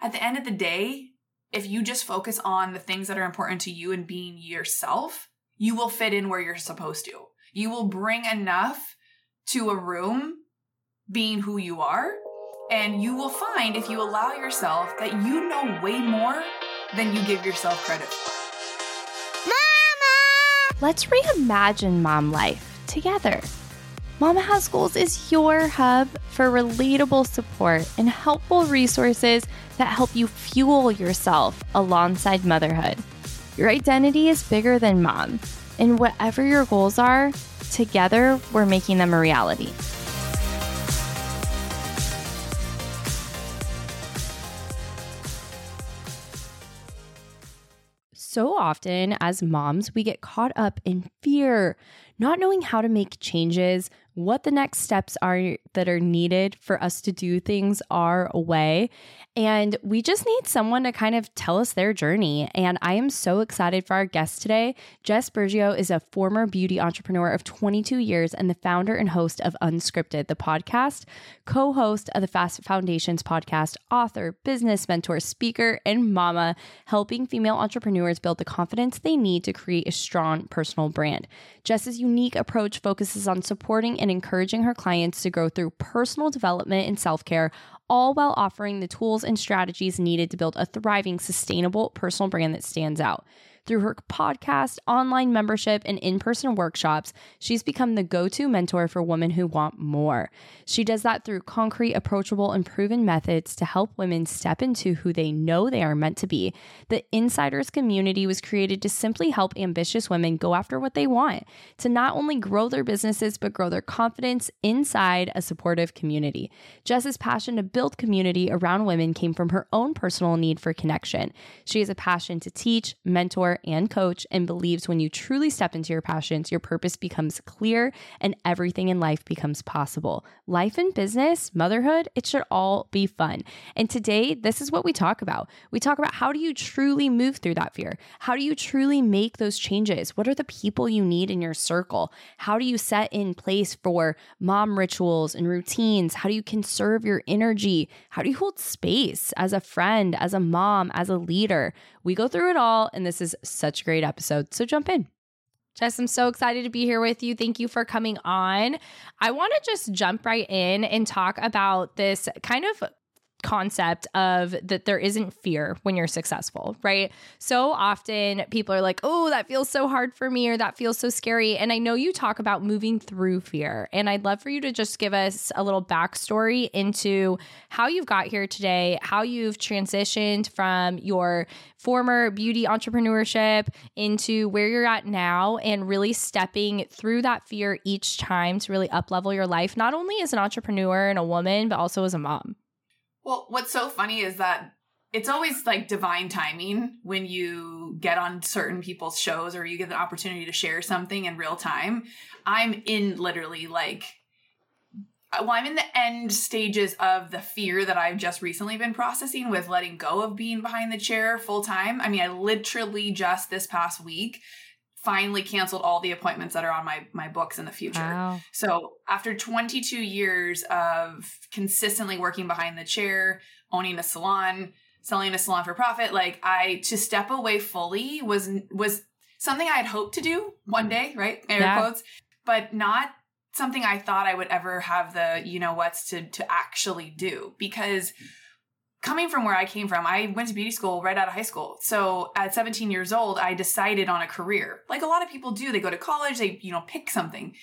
At the end of the day, if you just focus on the things that are important to you and being yourself, you will fit in where you're supposed to. You will bring enough to a room being who you are. And you will find if you allow yourself that you know way more than you give yourself credit for. Mama! Let's reimagine mom life together. Mama Has Goals is your hub for relatable support and helpful resources that help you fuel yourself alongside motherhood. Your identity is bigger than mom, and whatever your goals are, together we're making them a reality. So often, as moms, we get caught up in fear, not knowing how to make changes, what the next steps are that are needed for us to do things our way. And we just need someone to kind of tell us their journey. And I am so excited for our guest today. Jess Burgio is a former beauty entrepreneur of 22 years and the founder and host of Unscripted, the podcast, co host of the Fast Foundations podcast, author, business mentor, speaker, and mama, helping female entrepreneurs build the confidence they need to create a strong personal brand. Jess's unique approach focuses on supporting and encouraging her clients to grow through personal development and self care, all while offering the tools and strategies needed to build a thriving, sustainable personal brand that stands out. Through her podcast, online membership, and in person workshops, she's become the go to mentor for women who want more. She does that through concrete, approachable, and proven methods to help women step into who they know they are meant to be. The Insiders community was created to simply help ambitious women go after what they want, to not only grow their businesses, but grow their confidence inside a supportive community. Jess's passion to build community around women came from her own personal need for connection. She has a passion to teach, mentor, and coach and believes when you truly step into your passions, your purpose becomes clear and everything in life becomes possible. Life and business, motherhood, it should all be fun. And today, this is what we talk about. We talk about how do you truly move through that fear? How do you truly make those changes? What are the people you need in your circle? How do you set in place for mom rituals and routines? How do you conserve your energy? How do you hold space as a friend, as a mom, as a leader? We go through it all, and this is such a great episode. So jump in. Jess, I'm so excited to be here with you. Thank you for coming on. I want to just jump right in and talk about this kind of concept of that there isn't fear when you're successful, right? So often people are like, oh, that feels so hard for me or that feels so scary. And I know you talk about moving through fear. And I'd love for you to just give us a little backstory into how you've got here today, how you've transitioned from your former beauty entrepreneurship into where you're at now and really stepping through that fear each time to really up level your life, not only as an entrepreneur and a woman, but also as a mom. Well, what's so funny is that it's always like divine timing when you get on certain people's shows or you get the opportunity to share something in real time. I'm in literally like uh, well, I'm in the end stages of the fear that I've just recently been processing with letting go of being behind the chair full time. I mean, I literally just this past week finally canceled all the appointments that are on my my books in the future. Wow. So after 22 years of consistently working behind the chair, owning a salon, selling a salon for profit, like I to step away fully was was something I had hoped to do one day, right? Air yeah. quotes, but not something I thought I would ever have the you know what's to to actually do because coming from where I came from, I went to beauty school right out of high school. So at 17 years old, I decided on a career. Like a lot of people do, they go to college, they, you know, pick something.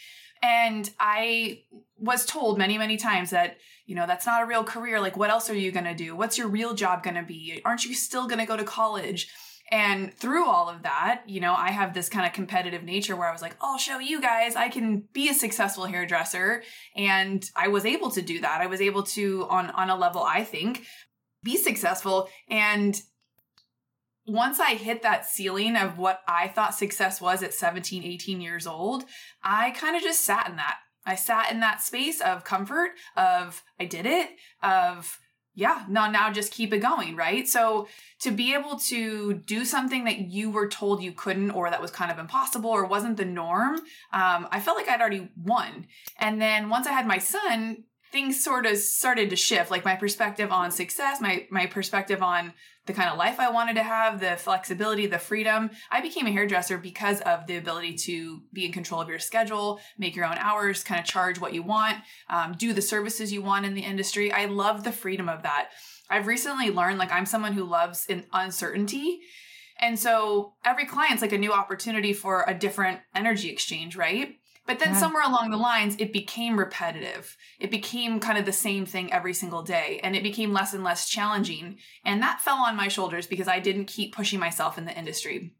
And I was told many, many times that, you know, that's not a real career. Like, what else are you going to do? What's your real job going to be? Aren't you still going to go to college? And through all of that, you know, I have this kind of competitive nature where I was like, I'll show you guys I can be a successful hairdresser. And I was able to do that. I was able to, on, on a level, I think, be successful. And once I hit that ceiling of what I thought success was at 17, 18 years old, I kind of just sat in that. I sat in that space of comfort, of I did it, of yeah, now now just keep it going, right? So to be able to do something that you were told you couldn't or that was kind of impossible or wasn't the norm, um, I felt like I'd already won. And then once I had my son, things sort of started to shift like my perspective on success my my perspective on the kind of life i wanted to have the flexibility the freedom. I became a hairdresser because of the ability to be in control of your schedule make your own hours kind of charge what you want um, do the services you want in the industry. I love the freedom of that. I've recently learned like i'm someone who loves uncertainty. And so every client's like a new opportunity for a different energy exchange right but then yeah. somewhere along the lines, it became repetitive. It became kind of the same thing every single day, and it became less and less challenging. And that fell on my shoulders because I didn't keep pushing myself in the industry.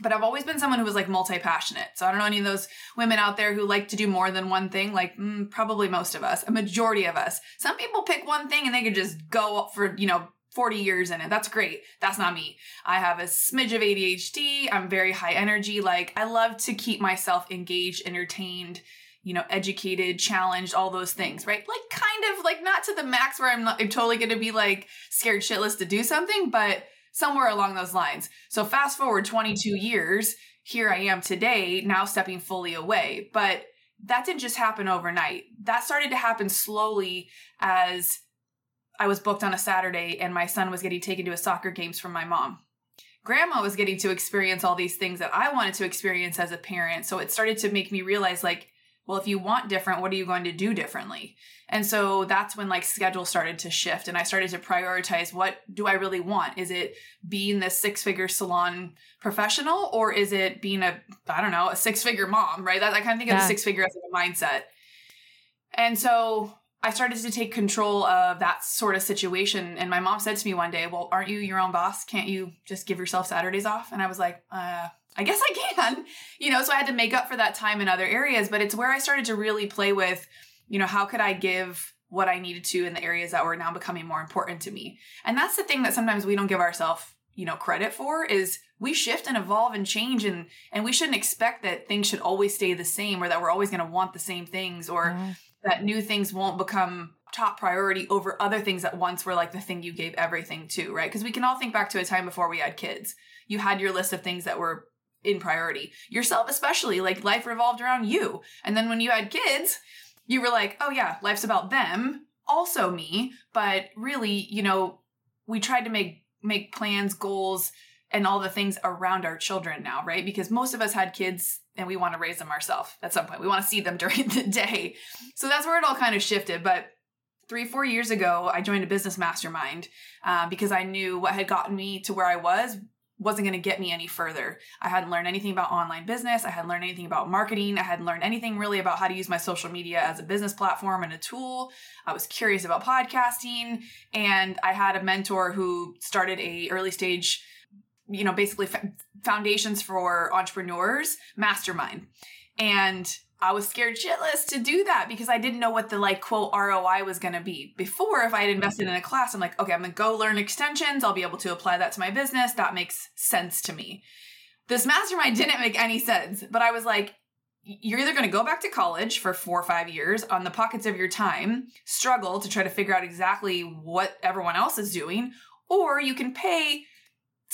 But I've always been someone who was like multi passionate. So I don't know any of those women out there who like to do more than one thing. Like mm, probably most of us, a majority of us. Some people pick one thing and they could just go for you know 40 years in it. That's great. That's not me. I have a smidge of ADHD. I'm very high energy. Like, I love to keep myself engaged, entertained, you know, educated, challenged, all those things, right? Like, kind of like not to the max where I'm not I'm totally gonna be like scared shitless to do something, but somewhere along those lines. So, fast forward 22 years, here I am today, now stepping fully away. But that didn't just happen overnight. That started to happen slowly as I was booked on a Saturday and my son was getting taken to a soccer games from my mom. Grandma was getting to experience all these things that I wanted to experience as a parent. So it started to make me realize like, well, if you want different, what are you going to do differently? And so that's when like schedule started to shift and I started to prioritize what do I really want? Is it being this six figure salon professional or is it being a, I don't know, a six figure mom, right? That I kind of think yeah. of the six figure as a mindset. And so I started to take control of that sort of situation. And my mom said to me one day, Well, aren't you your own boss? Can't you just give yourself Saturdays off? And I was like, uh, I guess I can. You know, so I had to make up for that time in other areas. But it's where I started to really play with, you know, how could I give what I needed to in the areas that were now becoming more important to me? And that's the thing that sometimes we don't give ourselves you know credit for is we shift and evolve and change and and we shouldn't expect that things should always stay the same or that we're always going to want the same things or yeah that new things won't become top priority over other things that once were like the thing you gave everything to, right? Because we can all think back to a time before we had kids. You had your list of things that were in priority. Yourself, especially, like life revolved around you. And then when you had kids, you were like, oh yeah, life's about them, also me. But really, you know, we tried to make make plans, goals, and all the things around our children now, right? Because most of us had kids and we want to raise them ourselves at some point. We want to see them during the day. So that's where it all kind of shifted. But three, four years ago, I joined a business mastermind uh, because I knew what had gotten me to where I was wasn't going to get me any further. I hadn't learned anything about online business. I hadn't learned anything about marketing. I hadn't learned anything really about how to use my social media as a business platform and a tool. I was curious about podcasting and I had a mentor who started a early stage you know, basically f- foundations for entrepreneurs mastermind. And I was scared shitless to do that because I didn't know what the like quote ROI was going to be. Before, if I had invested in a class, I'm like, okay, I'm going to go learn extensions. I'll be able to apply that to my business. That makes sense to me. This mastermind didn't make any sense, but I was like, you're either going to go back to college for four or five years on the pockets of your time, struggle to try to figure out exactly what everyone else is doing, or you can pay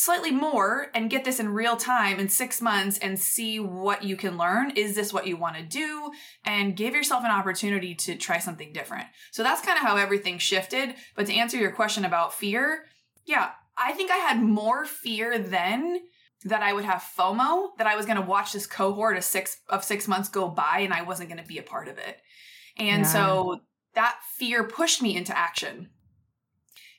slightly more and get this in real time in six months and see what you can learn. Is this what you want to do? And give yourself an opportunity to try something different. So that's kind of how everything shifted. But to answer your question about fear, yeah, I think I had more fear then that I would have FOMO, that I was going to watch this cohort of six of six months go by and I wasn't going to be a part of it. And yeah. so that fear pushed me into action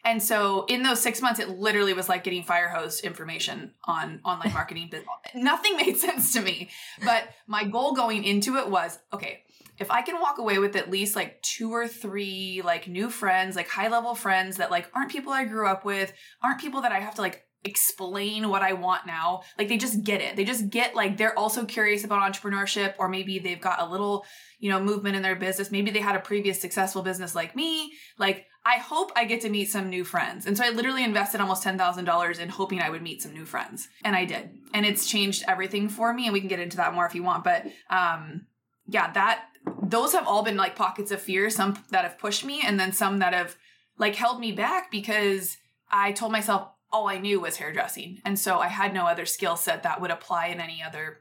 and so in those six months, it literally was like getting fire hose information on online marketing. Nothing made sense to me. But my goal going into it was okay, if I can walk away with at least like two or three like new friends, like high level friends that like aren't people I grew up with, aren't people that I have to like explain what I want now. Like they just get it. They just get like they're also curious about entrepreneurship or maybe they've got a little, you know, movement in their business. Maybe they had a previous successful business like me. Like I hope I get to meet some new friends. And so I literally invested almost $10,000 in hoping I would meet some new friends. And I did. And it's changed everything for me. And we can get into that more if you want. But um, yeah, that, those have all been like pockets of fear, some that have pushed me, and then some that have like held me back because I told myself all I knew was hairdressing. And so I had no other skill set that would apply in any other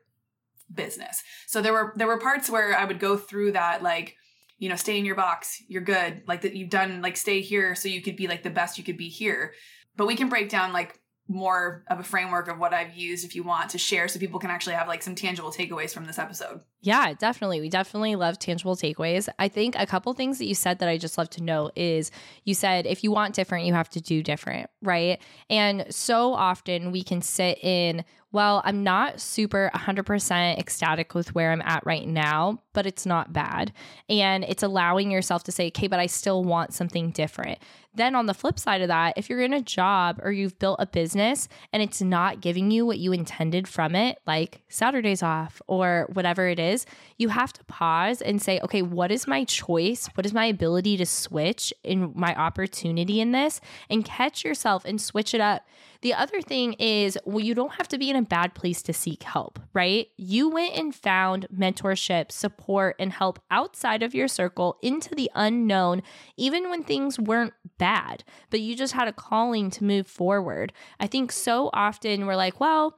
business. So there were there were parts where I would go through that like you know, stay in your box. You're good. Like that you've done like stay here so you could be like the best you could be here. But we can break down like more of a framework of what I've used if you want to share so people can actually have like some tangible takeaways from this episode. Yeah, definitely. We definitely love tangible takeaways. I think a couple things that you said that I just love to know is you said if you want different, you have to do different, right? And so often we can sit in well, I'm not super 100% ecstatic with where I'm at right now, but it's not bad. And it's allowing yourself to say, okay, but I still want something different. Then on the flip side of that, if you're in a job or you've built a business and it's not giving you what you intended from it, like Saturdays off or whatever it is, you have to pause and say, okay, what is my choice? What is my ability to switch in my opportunity in this? And catch yourself and switch it up the other thing is, well, you don't have to be in a bad place to seek help, right? You went and found mentorship, support, and help outside of your circle into the unknown, even when things weren't bad, but you just had a calling to move forward. I think so often we're like, well,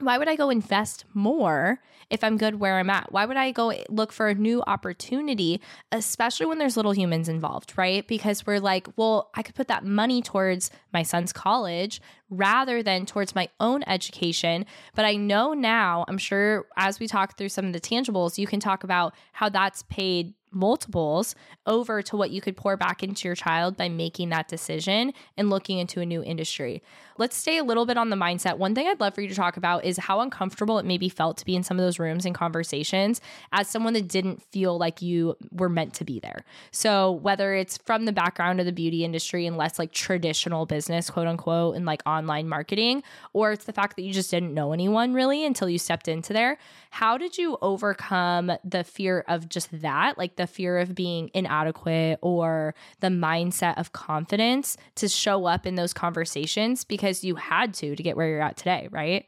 why would I go invest more if I'm good where I'm at? Why would I go look for a new opportunity, especially when there's little humans involved, right? Because we're like, well, I could put that money towards my son's college rather than towards my own education. But I know now, I'm sure as we talk through some of the tangibles, you can talk about how that's paid multiples over to what you could pour back into your child by making that decision and looking into a new industry. Let's stay a little bit on the mindset. One thing I'd love for you to talk about is how uncomfortable it maybe felt to be in some of those rooms and conversations as someone that didn't feel like you were meant to be there. So, whether it's from the background of the beauty industry and less like traditional business, quote unquote, and like online marketing, or it's the fact that you just didn't know anyone really until you stepped into there, how did you overcome the fear of just that, like the fear of being inadequate or the mindset of confidence to show up in those conversations because you had to to get where you're at today, right?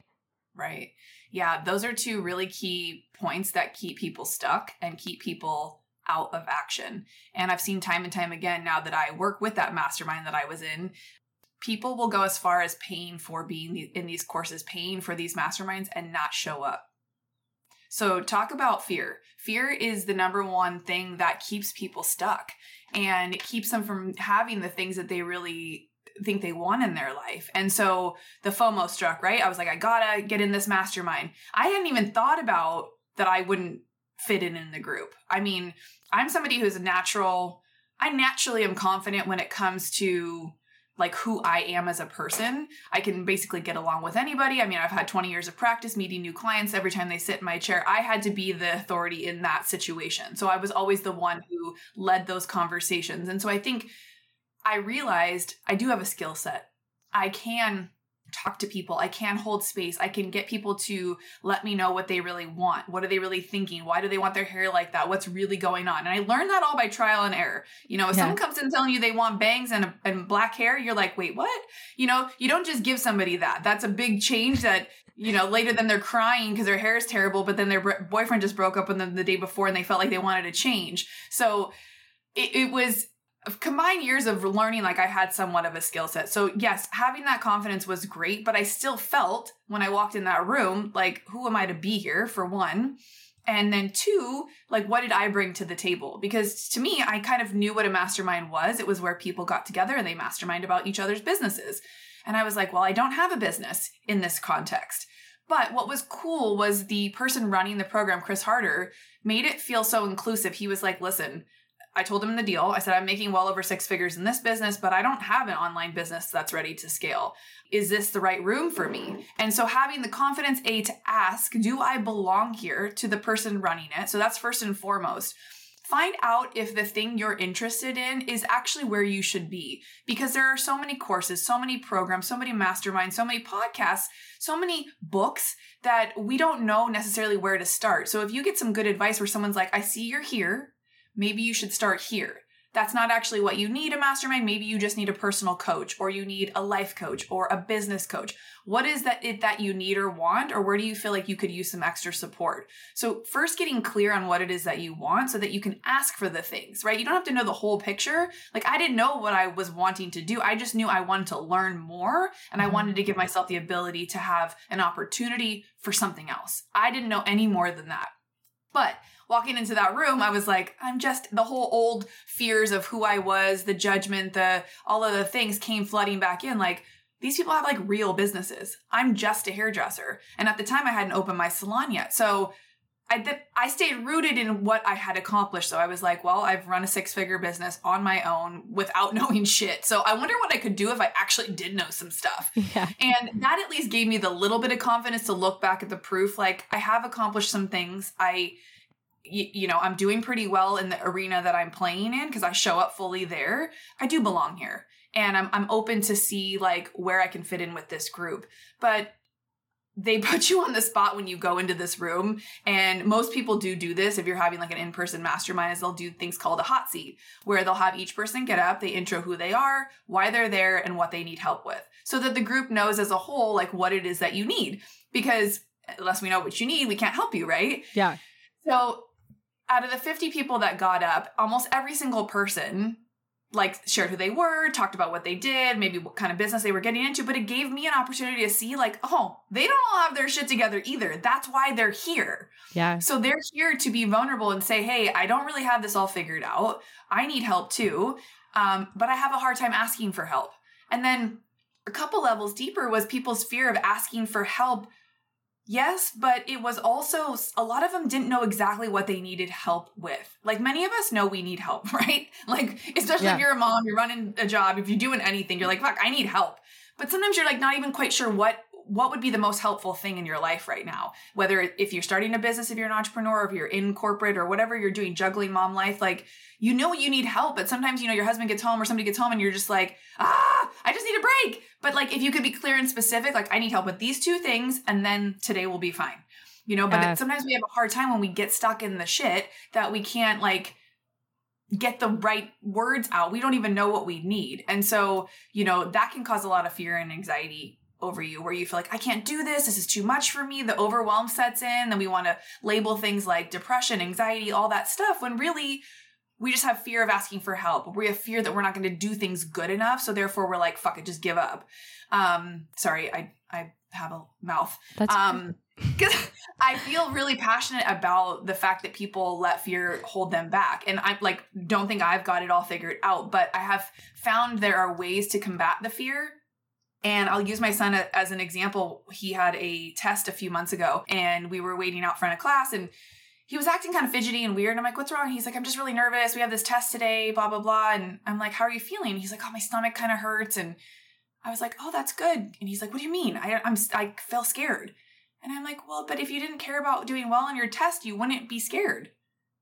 Right. Yeah, those are two really key points that keep people stuck and keep people out of action. And I've seen time and time again now that I work with that mastermind that I was in, people will go as far as paying for being in these courses, paying for these masterminds and not show up. So, talk about fear. Fear is the number one thing that keeps people stuck and it keeps them from having the things that they really think they want in their life. And so the FOMO struck, right? I was like, I gotta get in this mastermind. I hadn't even thought about that I wouldn't fit in in the group. I mean, I'm somebody who's a natural, I naturally am confident when it comes to like who I am as a person. I can basically get along with anybody. I mean, I've had 20 years of practice meeting new clients every time they sit in my chair. I had to be the authority in that situation. So I was always the one who led those conversations. And so I think I realized I do have a skill set. I can talk to people. I can hold space. I can get people to let me know what they really want. What are they really thinking? Why do they want their hair like that? What's really going on? And I learned that all by trial and error. You know, if yeah. someone comes in telling you they want bangs and, and black hair, you're like, wait, what? You know, you don't just give somebody that. That's a big change that you know, later then they're crying because their hair is terrible, but then their boyfriend just broke up with them the day before and they felt like they wanted to change. So it, it was combined years of learning like i had somewhat of a skill set. So yes having that confidence was great but i still felt when i walked in that room like who am i to be here for one? And then two like what did i bring to the table? Because to me i kind of knew what a mastermind was. It was where people got together and they mastermind about each other's businesses. And i was like well i don't have a business in this context. But what was cool was the person running the program chris harder made it feel so inclusive. He was like listen I told him the deal. I said, I'm making well over six figures in this business, but I don't have an online business that's ready to scale. Is this the right room for me? And so having the confidence, A, to ask, do I belong here to the person running it? So that's first and foremost. Find out if the thing you're interested in is actually where you should be. Because there are so many courses, so many programs, so many masterminds, so many podcasts, so many books that we don't know necessarily where to start. So if you get some good advice where someone's like, I see you're here, maybe you should start here. That's not actually what you need a mastermind. Maybe you just need a personal coach or you need a life coach or a business coach. What is that it that you need or want or where do you feel like you could use some extra support? So first getting clear on what it is that you want so that you can ask for the things, right? You don't have to know the whole picture. Like I didn't know what I was wanting to do. I just knew I wanted to learn more and I wanted to give mm-hmm. myself the ability to have an opportunity for something else. I didn't know any more than that. But walking into that room, I was like, I'm just the whole old fears of who I was, the judgment, the all of the things came flooding back in. Like, these people have like real businesses. I'm just a hairdresser. And at the time I hadn't opened my salon yet. So I, I stayed rooted in what I had accomplished. So I was like, well, I've run a six figure business on my own without knowing shit. So I wonder what I could do if I actually did know some stuff. Yeah. And that at least gave me the little bit of confidence to look back at the proof. Like I have accomplished some things. I, you, you know, I'm doing pretty well in the arena that I'm playing in because I show up fully there. I do belong here and I'm I'm open to see like where I can fit in with this group. But they put you on the spot when you go into this room and most people do do this if you're having like an in-person mastermind is they'll do things called a hot seat where they'll have each person get up they intro who they are why they're there and what they need help with so that the group knows as a whole like what it is that you need because unless we know what you need we can't help you right Yeah. so out of the 50 people that got up almost every single person like shared who they were, talked about what they did, maybe what kind of business they were getting into, but it gave me an opportunity to see like, oh, they don't all have their shit together either. That's why they're here. Yeah. So they're here to be vulnerable and say, hey, I don't really have this all figured out. I need help too. Um, but I have a hard time asking for help. And then a couple levels deeper was people's fear of asking for help Yes, but it was also a lot of them didn't know exactly what they needed help with. Like many of us know we need help, right? Like, especially Yeah. if you're a mom, you're running a job, if you're doing anything, you're like, fuck, I need help. But sometimes you're like not even quite sure what what would be the most helpful thing in your life right now. Whether if you're starting a business, if you're an entrepreneur, if you're in corporate or whatever you're doing, juggling mom life, like you know you need help, but sometimes you know your husband gets home or somebody gets home and you're just like, ah, I just need a break. But like if you could be clear and specific, like I need help with these two things, and then today will be fine. You know, but it- sometimes we have a hard time when we get stuck in the shit that we can't like get the right words out. We don't even know what we need. And so, you know, that can cause a lot of fear and anxiety over you where you feel like I can't do this, this is too much for me, the overwhelm sets in, then we want to label things like depression, anxiety, all that stuff when really we just have fear of asking for help. We have fear that we're not going to do things good enough, so therefore we're like fuck it, just give up. Um sorry, I I have a mouth. That's Um, because I feel really passionate about the fact that people let fear hold them back. And I like don't think I've got it all figured out, but I have found there are ways to combat the fear. And I'll use my son as an example. He had a test a few months ago and we were waiting out front of class and he was acting kind of fidgety and weird. I'm like, what's wrong? He's like, I'm just really nervous. We have this test today, blah, blah, blah. And I'm like, how are you feeling? He's like, oh, my stomach kind of hurts. And I was like, oh, that's good. And he's like, what do you mean? I, I'm, I feel scared. And I'm like, well, but if you didn't care about doing well on your test, you wouldn't be scared.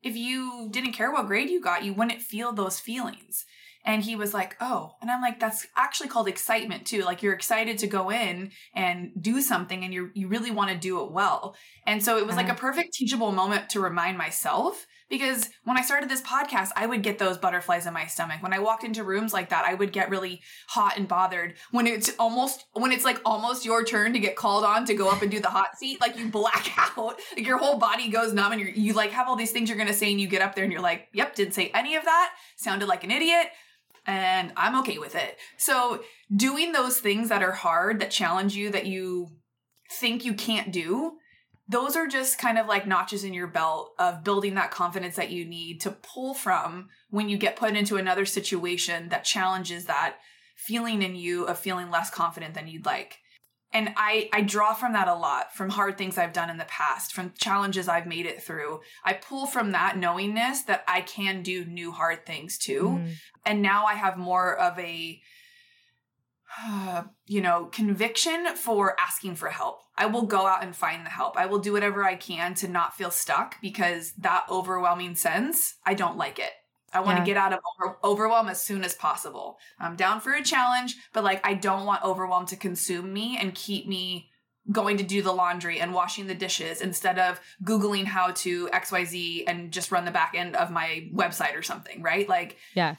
If you didn't care what grade you got, you wouldn't feel those feelings. And he was like, oh. And I'm like, that's actually called excitement too. Like you're excited to go in and do something and you you really want to do it well. And so it was like a uh-huh. perfect teachable moment to remind myself because when I started this podcast, I would get those butterflies in my stomach. When I walked into rooms like that, I would get really hot and bothered. When it's almost when it's like almost your turn to get called on to go up and do the hot seat, like you black out. Like your whole body goes numb and you're, you like have all these things you're going to say and you get up there and you're like, "Yep, didn't say any of that. Sounded like an idiot." And I'm okay with it. So, doing those things that are hard, that challenge you, that you think you can't do, those are just kind of like notches in your belt of building that confidence that you need to pull from when you get put into another situation that challenges that feeling in you of feeling less confident than you'd like. And I, I draw from that a lot from hard things I've done in the past, from challenges I've made it through. I pull from that knowingness that I can do new hard things too Mm. and now I have more of a uh, you know conviction for asking for help. I will go out and find the help. I will do whatever I can to not feel stuck because that overwhelming sense, I don't like it. I want Yeah. to get out of over- overwhelm as soon as possible. I'm down for a challenge, but like I don't want overwhelm to consume me and keep me going to do the laundry and washing the dishes instead of googling how to xyz and just run the back end of my website or something right like Yeah.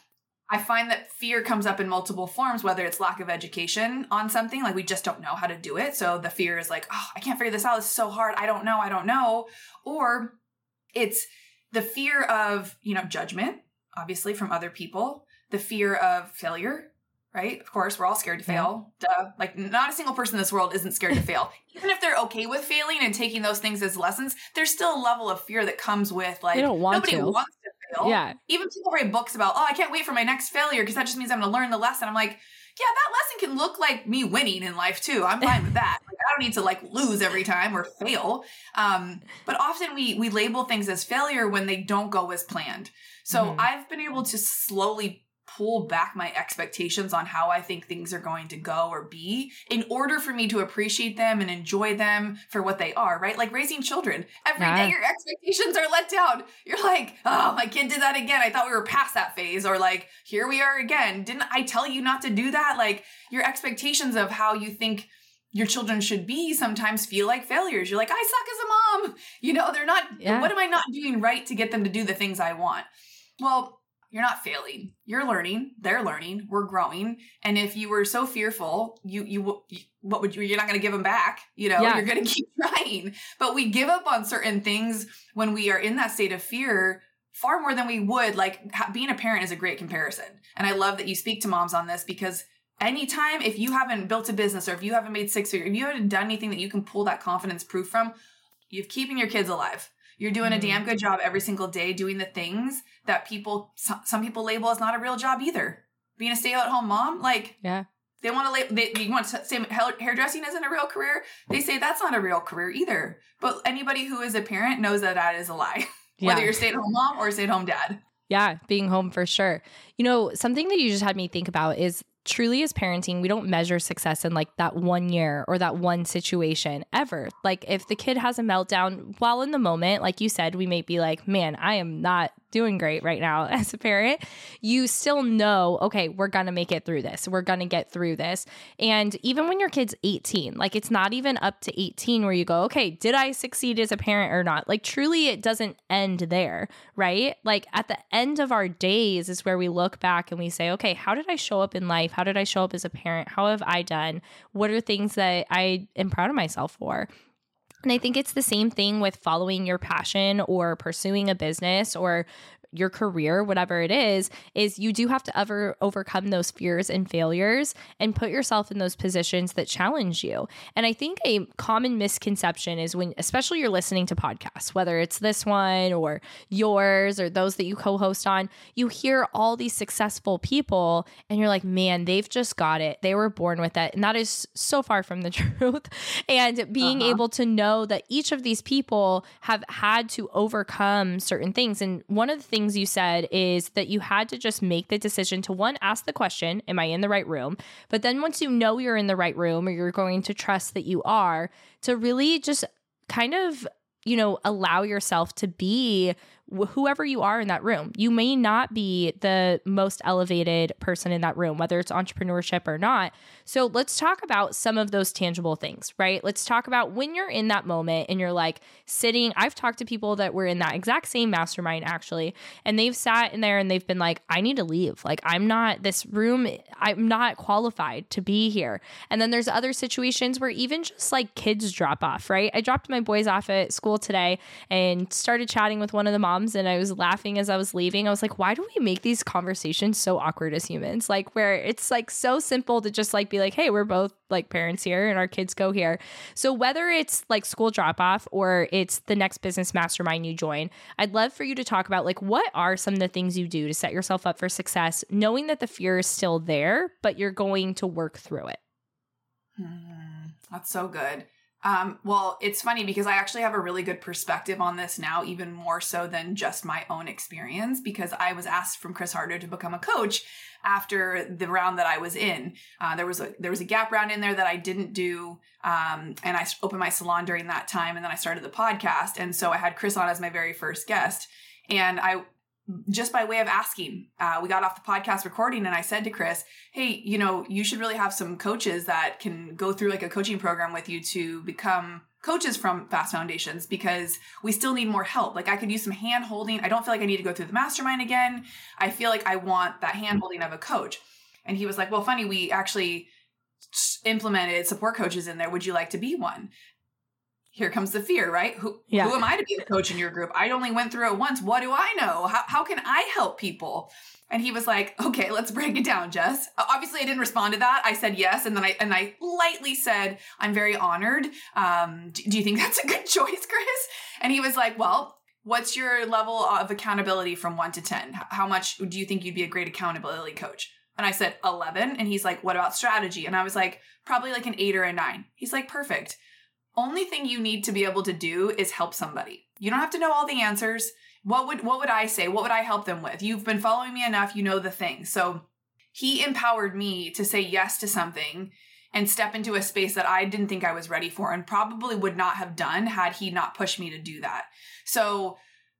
I find that fear comes up in multiple forms, whether it's lack of education on something, like we just don't know how to do it. So the fear is like, oh, I can't figure this out. It's so hard. I don't know. I don't know. Or it's the fear of, you know, judgment, obviously from other people, the fear of failure, right? Of course, we're all scared to fail. Duh. Like, not a single person in this world isn't scared to fail. Even if they're okay with failing and taking those things as lessons, there's still a level of fear that comes with like They don't want nobody to. wants to fail. Yeah. Even people write books about, oh, I can't wait for my next failure because that just means I'm going to learn the lesson. I'm like, yeah, that lesson can look like me winning in life too. I'm fine with that. Like, I don't need to like lose every time or fail. Um, but often we we label things as failure when they don't go as planned. So Mhm. I've been able to slowly pull back my expectations on how I think things are going to go or be in order for me to appreciate them and enjoy them for what they are, right? Like raising children. Every day Yeah. your expectations are let down. You're like, oh, my kid did that again. I thought we were past that phase. Or like, here we are again. Didn't I tell you not to do that? Like your expectations of how you think your children should be sometimes feel like failures. You're like, I suck as a mom. You know, they're not, Yeah. what am I not doing right to get them to do the things I want? Well, you're not failing. You're learning. They're learning. We're growing. And if you were so fearful, you you, what would you? You're not going to give them back. You know, Yeah. you're going to keep trying. But we give up on certain things when we are in that state of fear far more than we would. Like being a parent is a great comparison. And I love that you speak to moms on this because anytime if you haven't built a business or if you haven't made six figures, if you haven't done anything that you can pull that confidence proof from, you're keeping your kids alive. You're doing a Mhm. damn good job every single day doing the things that people some, some people label as not a real job either. Being a stay-at-home mom, like Yeah. they want to label they you want to say hairdressing isn't a real career. They say that's not a real career either. But anybody who is a parent knows that that is a lie. Whether you're a stay-at-home mom or a stay-at-home dad. Yeah, being home for sure. You know, something that you just had me think about is truly as parenting, we don't measure success in like that one year or that one situation ever. Like if the kid has a meltdown while in the moment, like you said, we may be like, man, I am not doing great right now as a parent. You still know, okay, we're going to make it through this. We're going to get through this. And even when your kid's 18, like it's not even up to 18 where you go, okay, did I succeed as a parent or not? Like truly, it doesn't end there, right? Like at the end of our days is where we look back and we say, okay, how did I show up in life? How did I show up as a parent? How have I done? What are things that I am proud of myself for? And I think it's the same thing with following your passion or pursuing a business or your career, whatever it is, is you do have to ever overcome those fears and failures and put yourself in those positions that challenge you. And I think a common misconception is when, especially you're listening to podcasts, whether it's this one or yours or those that you co host on, you hear all these successful people and you're like, man, they've just got it. They were born with it. And that is so far from the truth. And being Uh-huh. able to know that each of these people have had to overcome certain things. And one of the things you said is that you had to just make the decision to one, ask the question, Am I in the right room? But then once you know you're in the right room or you're going to trust that you are, to really just kind of you know, allow yourself to be wh- whoever you are in that room. You may not be the most elevated person in that room, whether it's entrepreneurship or not. So let's talk about some of those tangible things, right? Let's talk about when you're in that moment and you're like sitting. I've talked to people that were in that exact same mastermind actually, and they've sat in there and they've been like, I need to leave. Like, I'm not, this room, I'm not qualified to be here. And then there's other situations where even just like kids drop off, right? I dropped my boys off at school today and started chatting with one of the moms, and I was laughing as I was leaving. I was like, why do we make these conversations so awkward as humans? Like, where it's like so simple to just like be like, hey, we're both like parents here and our kids go here. So, whether it's like school drop off or it's the next business mastermind you join, I'd love for you to talk about like what are some of the things you do to set yourself up for success, knowing that the fear is still there, but you're going to work through it. Hmm, that's so good. Um, well, it's funny because I actually have a really good perspective on this now, even more so than just my own experience, because I was asked from Chris Harder to become a coach after the round that I was in. Uh, there was a there was a gap round in there that I didn't do, um, and I opened my salon during that time, and then I started the podcast, and so I had Chris on as my very first guest, and I just by way of asking, uh, we got off the podcast recording, and I said to Chris, "Hey, you know, you should really have some coaches that can go through like a coaching program with you to become." coaches from fast foundations because we still need more help. Like i could use some hand holding. I don't feel like i need to go through the mastermind again. I feel like i want that hand holding of a coach. And he was like well funny we actually implemented support coaches in there. Would you like to be one here comes the fear, right? Who, Yeah. who am I to be a coach in your group? I only went through it once. What do I know? How, how can I help people? And he was like, okay, let's break it down, Jess. Obviously, I didn't respond to that. I said yes. And then I, and I lightly said, I'm very honored. Um, do, do you think that's a good choice, Chris? And he was like, well, what's your level of accountability from one to 10? How much do you think you'd be a great accountability coach? And I said 11. And he's like, what about strategy? And I was like, probably like an eight or a nine. He's like, perfect. Only thing you need to be able to do is help somebody. You don't have to know all the answers. What would what would I say? What would I help them with? You've been following me enough, you know the thing. So he empowered me to say yes to something and step into a space that I didn't think I was ready for and probably would not have done had he not pushed me to do that. So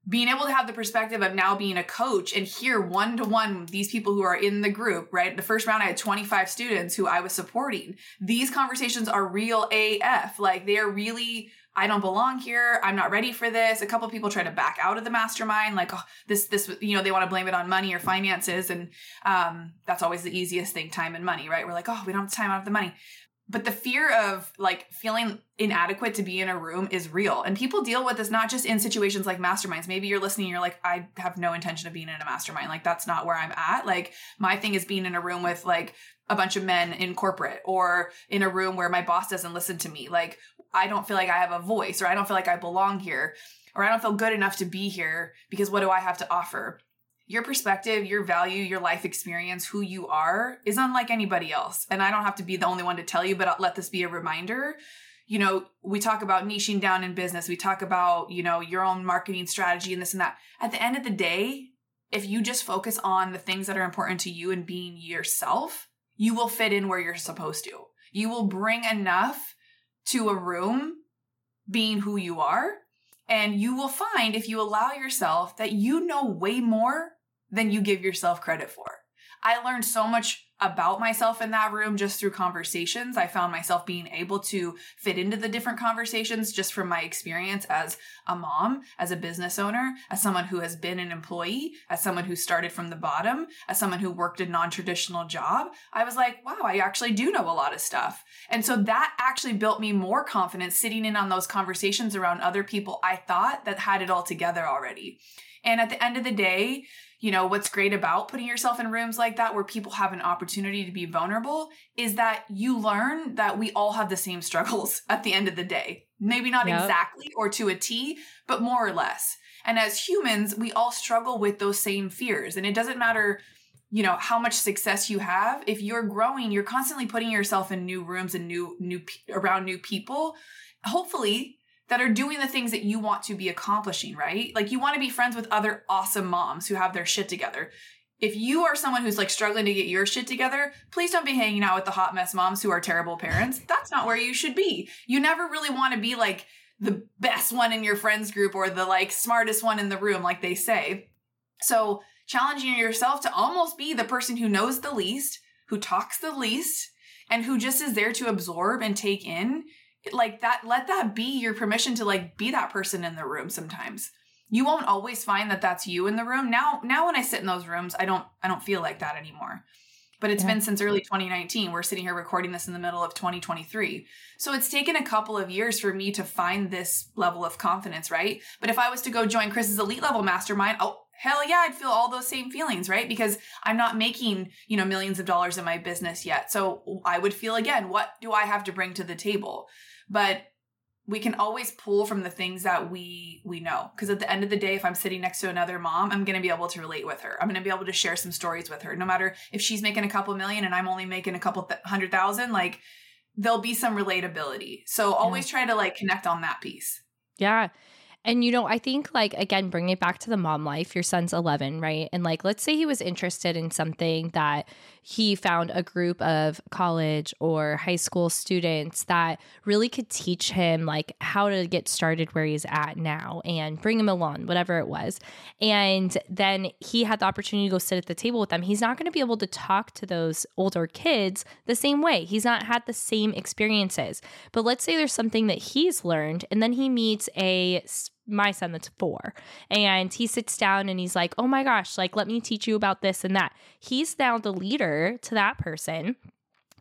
being able to have the perspective of now being a coach and hear one to one these people who are in the group, right? The first round, I had 25 students who I was supporting. These conversations are real AF. Like they're really, I don't belong here. I'm not ready for this. A couple people try to back out of the mastermind, like, oh, this, this, you know, they want to blame it on money or finances. And um, that's always the easiest thing time and money, right? We're like, oh, we don't have time out of the money but the fear of like feeling inadequate to be in a room is real. And people deal with this not just in situations like masterminds. Maybe you're listening you're like i have no intention of being in a mastermind. Like that's not where i'm at. Like my thing is being in a room with like a bunch of men in corporate or in a room where my boss doesn't listen to me. Like i don't feel like i have a voice or i don't feel like i belong here or i don't feel good enough to be here because what do i have to offer your perspective, your value, your life experience, who you are is unlike anybody else. And I don't have to be the only one to tell you, but I'll let this be a reminder. You know, we talk about niching down in business. We talk about, you know, your own marketing strategy and this and that. At the end of the day, if you just focus on the things that are important to you and being yourself, you will fit in where you're supposed to. You will bring enough to a room being who you are. And you will find if you allow yourself that you know way more than you give yourself credit for. I learned so much about myself in that room just through conversations. I found myself being able to fit into the different conversations just from my experience as a mom, as a business owner, as someone who has been an employee, as someone who started from the bottom, as someone who worked a non traditional job. I was like, wow, I actually do know a lot of stuff. And so that actually built me more confidence sitting in on those conversations around other people I thought that had it all together already. And at the end of the day, you know, what's great about putting yourself in rooms like that where people have an opportunity to be vulnerable is that you learn that we all have the same struggles at the end of the day. Maybe not Yep. exactly or to a T, but more or less. And as humans, we all struggle with those same fears. And it doesn't matter, you know, how much success you have. If you're growing, you're constantly putting yourself in new rooms and new new around new people. Hopefully, that are doing the things that you want to be accomplishing, right? Like you want to be friends with other awesome moms who have their shit together. If you are someone who's like struggling to get your shit together, please don't be hanging out with the hot mess moms who are terrible parents. That's not where you should be. You never really want to be like the best one in your friends group or the like smartest one in the room, like they say. So challenging yourself to almost be the person who knows the least, who talks the least, and who just is there to absorb and take in like that let that be your permission to like be that person in the room sometimes. You won't always find that that's you in the room. Now now when i sit in those rooms i don't i don't feel like that anymore. But it's Yeah. been since early 2019 we're sitting here recording this in the middle of 2023 so it's taken a couple of years for me to find this level of confidence right? But if i was to go join chris's elite level mastermind oh hell yeah i'd feel all those same feelings right? Because i'm not making you know millions of dollars in my business yet. So i would feel again what do i have to bring to the table but we can always pull from the things that we we know. Because at the end of the day if i'm sitting next to another mom i'm going to be able to relate with her. I'm going to be able to share some stories with her. No matter if she's making a couple million and i'm only making a couple th- hundred thousand like there'll be some relatability. So always try to like connect on that piece. Yeah. And you know, I think like again, bring it back to the mom life. Your son's 11, right? And like, let's say he was interested in something that he found a group of college or high school students that really could teach him like how to get started where he's at now and bring him along, whatever it was. And then he had the opportunity to go sit at the table with them. He's not going to be able to talk to those older kids the same way. He's not had the same experiences. But let's say there's something that he's learned, and then he meets a my son that's four. And he sits down and he's like oh my gosh like let me teach you about this and that. He's now the leader to that person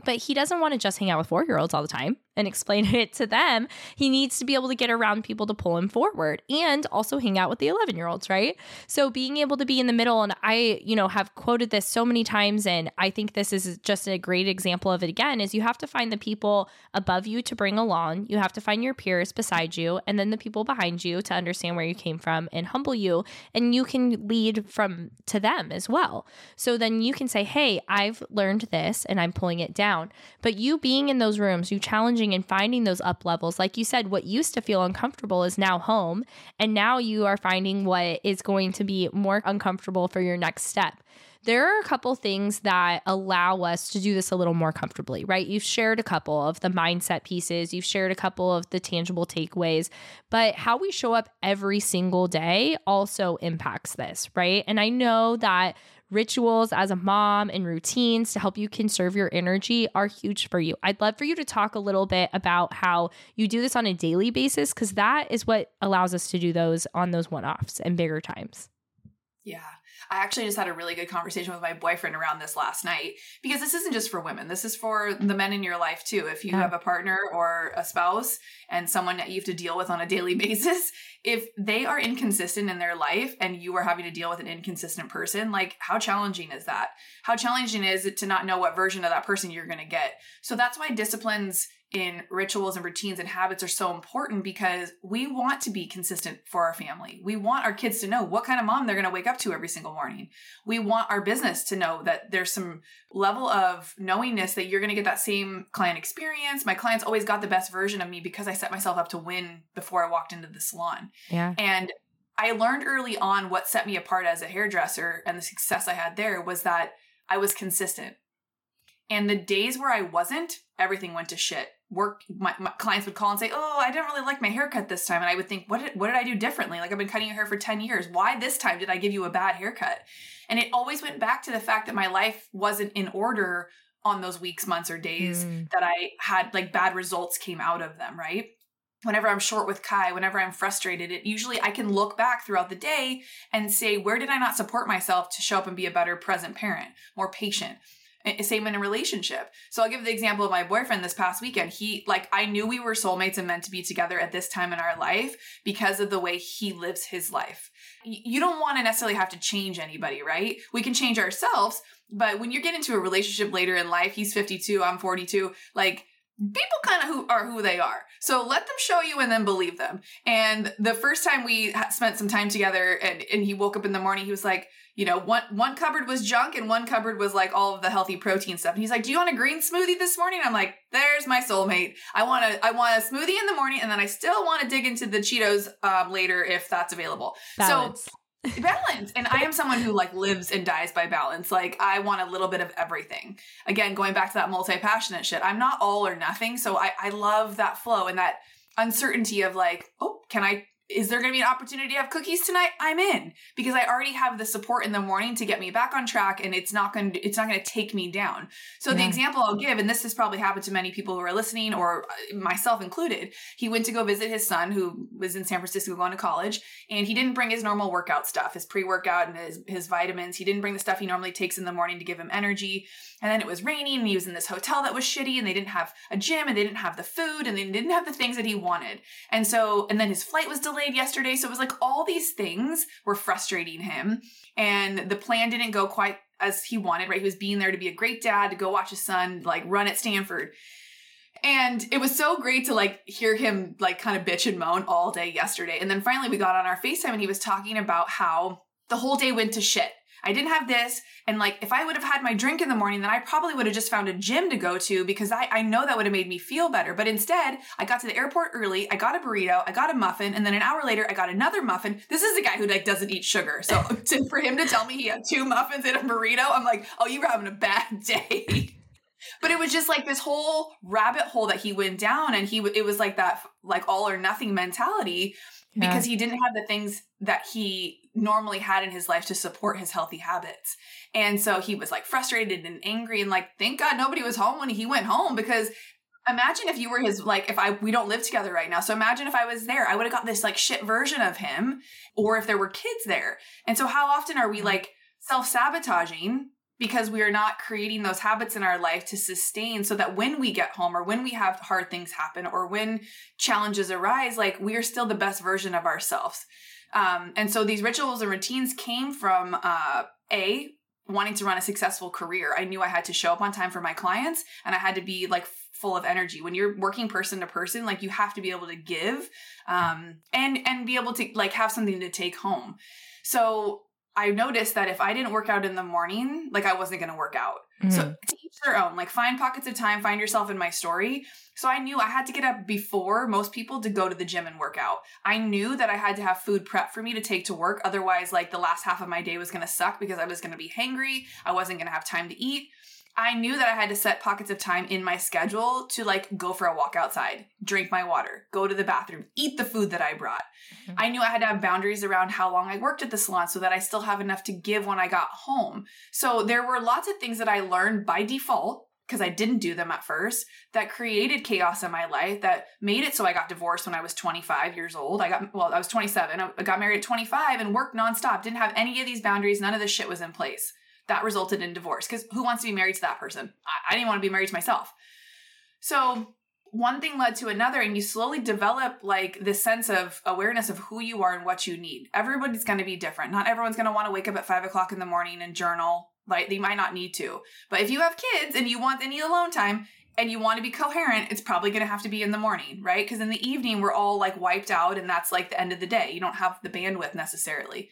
but he doesn't want to just hang out with four year olds all the time and explain it to them, he needs to be able to get around people to pull him forward and also hang out with the 11 year olds, right? So being able to be in the middle, and I, you know, have quoted this so many times, and I think this is just a great example of it again, is you have to find the people above you to bring along, you have to find your peers beside you, and then the people behind you to understand where you came from and humble you. And you can lead from to them as well. So then you can say, Hey, I've learned this and I'm pulling it down. But you being in those rooms, you challenging and finding those up levels, like you said, what used to feel uncomfortable is now home. And now you are finding what is going to be more uncomfortable for your next step there are a couple things that allow us to do this a little more comfortably, right? You've shared a couple of the mindset pieces, you've shared a couple of the tangible takeaways, but how we show up every single day also impacts this, right? And I know that rituals as a mom and routines to help you conserve your energy are huge for you. I'd love for you to talk a little bit about how you do this on a daily basis because that is what allows us to do those on those one offs and bigger times. Yeah. I actually just had a really good conversation with my boyfriend around this last night because this isn't just for women. This is for the men in your life too. If you yeah. have a partner or a spouse and someone that you have to deal with on a daily basis, if they are inconsistent in their life and you are having to deal with an inconsistent person, like how challenging is that? How challenging is it to not know what version of that person you're going to get? So that's why disciplines in rituals and routines and habits are so important because we want to be consistent for our family. We want our kids to know what kind of mom they're going to wake up to every single morning. We want our business to know that there's some level of knowingness that you're going to get that same client experience. My clients always got the best version of me because I set myself up to win before I walked into the salon. Yeah. And I learned early on what set me apart as a hairdresser and the success I had there was that I was consistent. And the days where I wasn't, everything went to shit. Work my, my, clients would call and say oh i didn't really like my haircut this time. And i would think what did, what did i do differently? Like i've been cutting your hair for 10 years. Why this time did i give you a bad haircut? And it always went back to the fact that my life wasn't in order on those weeks months or days mm. that i had like bad results came out of them right? Whenever i'm short with kai whenever i'm frustrated it usually i can look back throughout the day and say where did i not support myself to show up and be a better present parent more patient same in a relationship. So I'll give the example of my boyfriend this past weekend. He like I knew we were soulmates and meant to be together at this time in our life because of the way he lives his life. You don't want to necessarily have to change anybody, right? We can change ourselves, but when you get into a relationship later in life, he's 52, I'm 42, like people kind of who are who they are. So let them show you and then believe them. And the first time we spent some time together and, and he woke up in the morning, he was like, you know, one one cupboard was junk and one cupboard was like all of the healthy protein stuff. And he's like, "Do you want a green smoothie this morning?" I'm like, "There's my soulmate. I want a I want a smoothie in the morning, and then I still want to dig into the Cheetos um, later if that's available." Balance. So balance. And i am someone who like lives and dies by balance. Like i want a little bit of everything. Again going back to that multi-passionate shit i'm not all or nothing. So i i love that flow and that uncertainty of like oh can i is there going to be an opportunity to have cookies tonight? I'm in because I already have the support in the morning to get me back on track and it's not going to it's not going to take me down. So yeah. the example I'll give and this has probably happened to many people who are listening or uh, myself included. He went to go visit his son who was in San Francisco going to college and he didn't bring his normal workout stuff, his pre-workout and his his vitamins. He didn't bring the stuff he normally takes in the morning to give him energy. And then it was raining and he was in this hotel that was shitty and they didn't have a gym and they didn't have the food and they didn't have the things that he wanted. And so and then his flight was delayed yesterday. So it was like all these things were frustrating him. And the plan didn't go quite as he wanted, right? He was being there to be a great dad, to go watch his son like run at Stanford. And it was so great to like hear him like kind of bitch and moan all day yesterday. And then finally we got on our FaceTime and he was talking about how the whole day went to shit I didn't have this. And like, if I would have had my drink in the morning, then I probably would have just found a gym to go to because I, I know that would have made me feel better. But instead, I got to the airport early. I got a burrito. I got a muffin. And then an hour later, I got another muffin. This is a guy who like doesn't eat sugar. So to, for him to tell me he had two muffins and a burrito, I'm like, oh, you were having a bad day. but it was just like this whole rabbit hole that he went down and he it was like that like all or nothing mentality yeah. because he didn't have the things that he normally had in his life to support his healthy habits. And so he was like frustrated and angry and like, thank God nobody was home when he went home because imagine if you were his like if I we don't live together right now. So imagine if I was there, I would have got this like shit version of him or if there were kids there. And so how often are we mm-hmm. like self-sabotaging because we are not creating those habits in our life to sustain so that when we get home or when we have hard things happen or when challenges arise, like we are still the best version of ourselves. Um, and so these rituals and routines came from uh, A, wanting to run a successful career. I knew I had to show up on time for my clients and I had to be like full of energy. When you're working person to person, like you have to be able to give um, and and be able to like have something to take home. So I noticed that if I didn't work out in the morning, like I wasn't going to work out. Mm-hmm. So to each their own, like find pockets of time, find yourself in my story. So I knew I had to get up before most people to go to the gym and work out. I knew that I had to have food prep for me to take to work. Otherwise, like the last half of my day was going to suck because I was going to be hangry. I wasn't going to have time to eat. I knew that I had to set pockets of time in my schedule to like go for a walk outside, drink my water, go to the bathroom, eat the food that I brought. Mm-hmm. I knew I had to have boundaries around how long I worked at the salon so that I still have enough to give when I got home. So there were lots of things that I learned by default because I didn't do them at first that created chaos in my life that made it so I got divorced when I was 25 years old. I got, well, I was 27. I got married at 25 and worked nonstop. Didn't have any of these boundaries. None of this shit was in place that resulted in divorce because who wants to be married to that person? I, I didn't want to be married to myself. So one thing led to another and you slowly develop like this sense of awareness of who you are and what you need. Everybody's going to be different. Not everyone's going to want to wake up at five o'clock in the morning and journal like they might not need to. But if you have kids and you want any alone time and you want to be coherent it's probably going to have to be in the morning right? Because in the evening we're all like wiped out and that's like the end of the day. You don't have the bandwidth necessarily.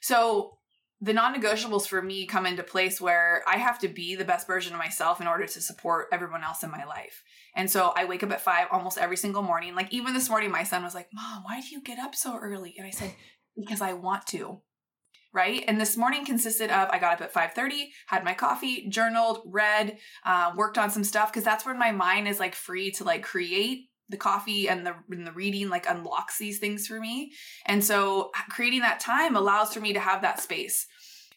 So the non-negotiables for me come into place where I have to be the best version of myself in order to support everyone else in my life. And so I wake up at five almost every single morning. Like even this morning, my son was like, Mom, why do you get up so early? And I said, Because I want to. Right. And this morning consisted of I got up at 5:30, had my coffee, journaled, read, uh, worked on some stuff because that's when my mind is like free to like create the coffee and the and the reading like unlocks these things for me. And so creating that time allows for me to have that space.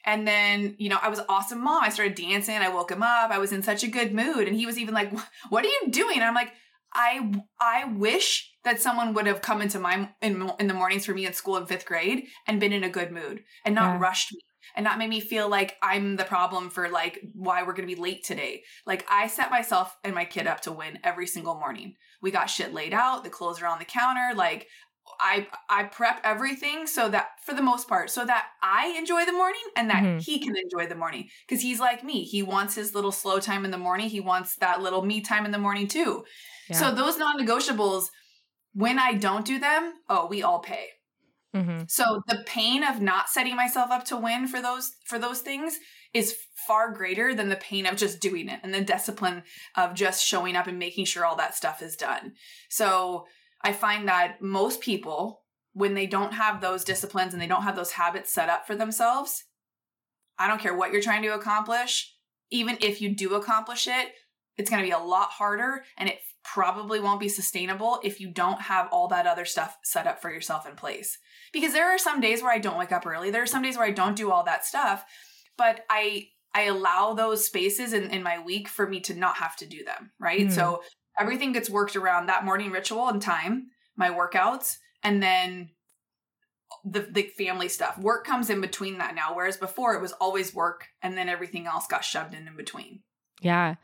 And then, you know, I was awesome mom. I started dancing. I woke him up. I was in such a good mood. And he was even like, what are you doing? And I'm like, I, I wish that someone would have come into my, in, in the mornings for me at school in fifth grade and been in a good mood and not yeah. rushed me and not made me feel like I'm the problem for like why we're going to be late today. Like I set myself and my kid up to win every single morning. We got shit laid out, the clothes are on the counter, like I I prep everything so that for the most part so that I enjoy the morning and that mm-hmm. he can enjoy the morning cuz he's like me. He wants his little slow time in the morning. He wants that little me time in the morning too. Yeah. So those non-negotiables when I don't do them, oh, we all pay. Mm-hmm. So the pain of not setting myself up to win for those for those things is far greater than the pain of just doing it and the discipline of just showing up and making sure all that stuff is done. So I find that most people when they don't have those disciplines and they don't have those habits set up for themselves, I don't care what you're trying to accomplish, even if you do accomplish it, it's going to be a lot harder and it probably won't be sustainable if you don't have all that other stuff set up for yourself in place. Because there are some days where I don't wake up early. There are some days where I don't do all that stuff, but I I allow those spaces in, in my week for me to not have to do them, right? Mm. So everything gets worked around that morning ritual and time, my workouts, and then the the family stuff. Work comes in between that now, whereas before it was always work and then everything else got shoved in in between. Yeah.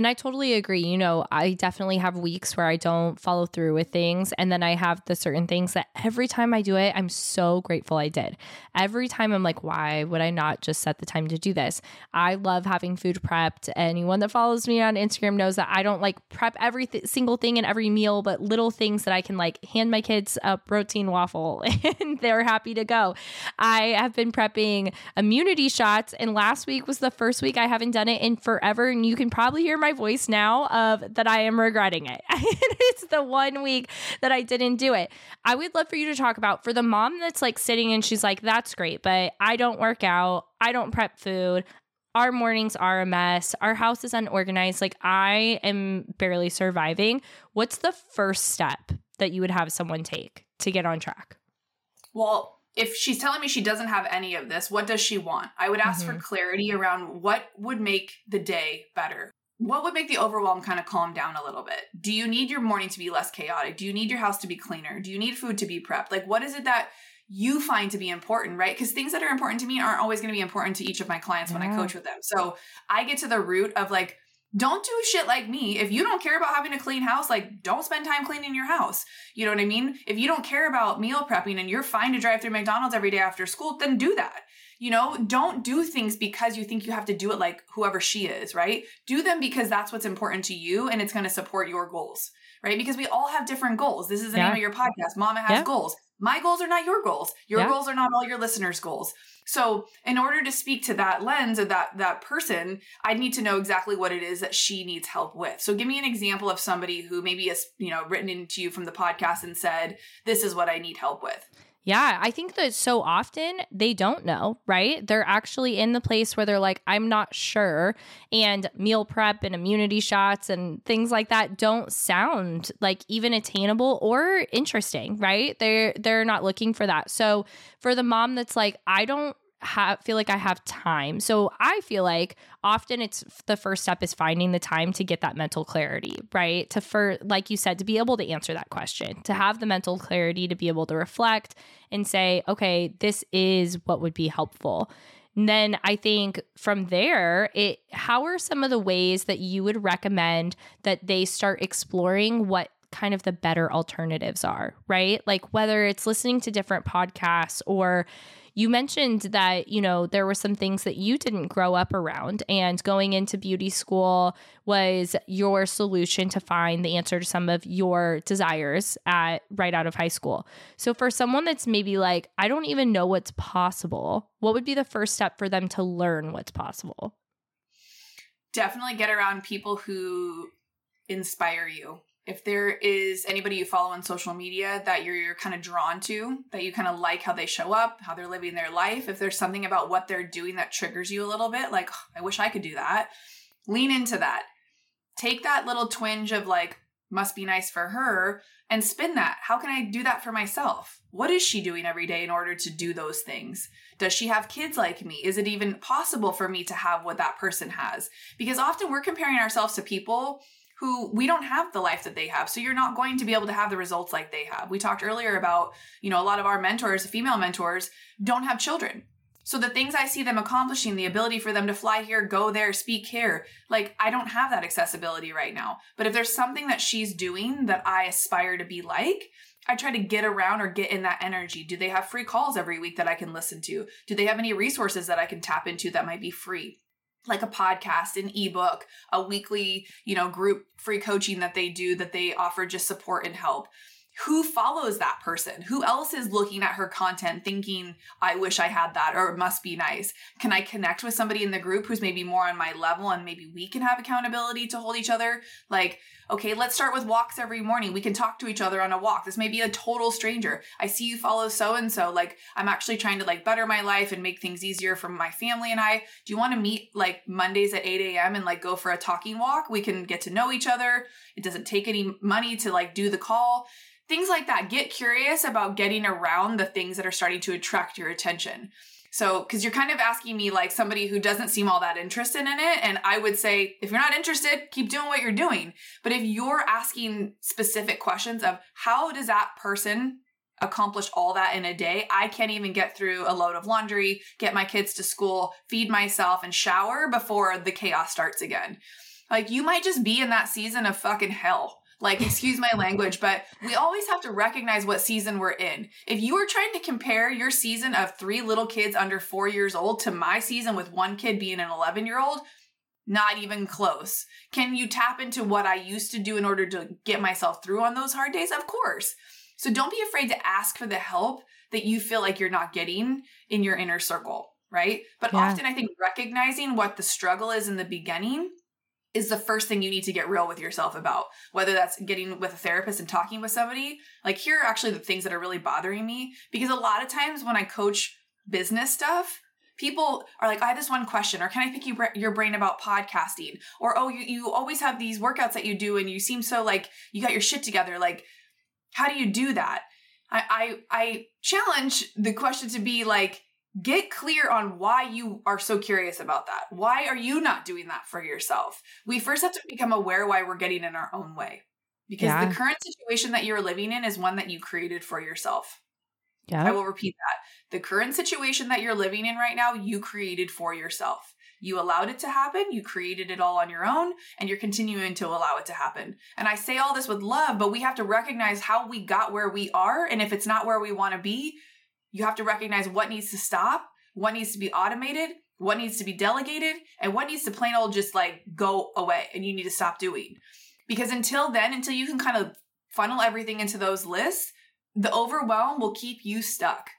And I totally agree. You know, I definitely have weeks where I don't follow through with things. And then I have the certain things that every time I do it, I'm so grateful I did. Every time I'm like, why would I not just set the time to do this? I love having food prepped. Anyone that follows me on Instagram knows that I don't like prep every th- single thing in every meal, but little things that I can like hand my kids a protein waffle and they're happy to go. I have been prepping immunity shots. And last week was the first week I haven't done it in forever. And you can probably hear my voice now of that I am regretting it. it's the one week that I didn't do it. I would love for you to talk about for the mom that's like sitting and she's like, that's great, but I don't work out. I don't prep food. Our mornings are a mess. Our house is unorganized. Like I am barely surviving. What's the first step that you would have someone take to get on track? Well, if she's telling me she doesn't have any of this, what does she want? I would ask mm-hmm. for clarity around what would make the day better what would make the overwhelm kind of calm down a little bit? Do you need your morning to be less chaotic? Do you need your house to be cleaner? Do you need food to be prepped? Like, what is it that you find to be important, right? Because things that are important to me aren't always going to be important to each of my clients when I coach with them. So I get to the root of like, don't do shit like me. If you don't care about having a clean house, like don't spend time cleaning your house. You know what I mean? If you don't care about meal prepping and you're fine to drive through McDonald's every day after school, then do that. You know, don't do things because you think you have to do it like whoever she is, right? Do them because that's what's important to you and it's going to support your goals, right? Because we all have different goals. This is the yeah. name of your podcast. Mama has yeah. goals. My goals are not your goals. Your yeah. goals are not all your listeners' goals. So, in order to speak to that lens of that that person, I'd need to know exactly what it is that she needs help with. So, give me an example of somebody who maybe has, you know, written into you from the podcast and said, "This is what I need help with." Yeah, I think that so often they don't know, right? They're actually in the place where they're like, I'm not sure. And meal prep and immunity shots and things like that don't sound like even attainable or interesting, right? They're they're not looking for that. So for the mom that's like, I don't feel like I have time. So I feel like often it's the first step is finding the time to get that mental clarity, right? To for like you said to be able to answer that question, to have the mental clarity to be able to reflect and say, okay, this is what would be helpful. And then I think from there, it how are some of the ways that you would recommend that they start exploring what kind of the better alternatives are, right? Like whether it's listening to different podcasts or you mentioned that, you know, there were some things that you didn't grow up around, and going into beauty school was your solution to find the answer to some of your desires at right out of high school. So, for someone that's maybe like, I don't even know what's possible, what would be the first step for them to learn what's possible? Definitely get around people who inspire you if there is anybody you follow on social media that you're, you're kind of drawn to, that you kind of like how they show up, how they're living their life, if there's something about what they're doing that triggers you a little bit, like, oh, I wish I could do that, lean into that. Take that little twinge of like, must be nice for her, and spin that. How can I do that for myself? What is she doing every day in order to do those things? Does she have kids like me? Is it even possible for me to have what that person has? Because often we're comparing ourselves to people who we don't have the life that they have. So you're not going to be able to have the results like they have. We talked earlier about, you know, a lot of our mentors, female mentors, don't have children. So the things I see them accomplishing, the ability for them to fly here, go there, speak here, like I don't have that accessibility right now. But if there's something that she's doing that I aspire to be like, I try to get around or get in that energy. Do they have free calls every week that I can listen to? Do they have any resources that I can tap into that might be free? Like a podcast, an ebook, a weekly, you know, group free coaching that they do that they offer just support and help who follows that person? Who else is looking at her content thinking, I wish I had that or it must be nice? Can I connect with somebody in the group who's maybe more on my level and maybe we can have accountability to hold each other? Like, okay, let's start with walks every morning. We can talk to each other on a walk. This may be a total stranger. I see you follow so and so. Like, I'm actually trying to like better my life and make things easier for my family and I. Do you want to meet like Mondays at 8 a.m. and like go for a talking walk? We can get to know each other. It doesn't take any money to like do the call things like that. Get curious about getting around the things that are starting to attract your attention. So, because you're kind of asking me like somebody who doesn't seem all that interested in it. And I would say, if you're not interested, keep doing what you're doing. But if you're asking specific questions of how does that person accomplish all that in a day, I can't even get through a load of laundry, get my kids to school, feed myself, and shower before the chaos starts again. Like, you might just be in that season of fucking hell like, excuse my language, but we always have to recognize what season we're in. If you are trying to compare your season of three little kids under four years old to my season with one kid being an 11 year old, not even close. Can you tap into what I used to do in order to get myself through on those hard days? Of course. So don't be afraid to ask for the help that you feel like you're not getting in your inner circle, right? But yeah. often I think recognizing what the struggle is in the beginning is the first thing you need to get real with yourself about whether that's getting with a therapist and talking with somebody. Like here are actually the things that are really bothering me because a lot of times when i coach business stuff people are like oh, i have this one question or can i pick you, your brain about podcasting? Or oh you, you always have these workouts that you do and you seem so like you got your shit together. Like how do you do that? I i, I challenge the question to be like get clear on why you are so curious about that. Why are you not doing that for yourself? We first have to become aware why we're getting in our own way. Because yeah. the current situation that you're living in is one that you created for yourself. Yeah. I will repeat that. The current situation that you're living in right now, you created for yourself. You allowed it to happen, you created it all on your own, and you're continuing to allow it to happen. And I say all this with love, but we have to recognize how we got where we are. And if it's not where we want to be, you have to recognize what needs to stop, what needs to be automated, what needs to be delegated, and what needs to plain old just like go away and you need to stop doing. Because until then, until you can kind of funnel everything into those lists, the overwhelm will keep you stuck.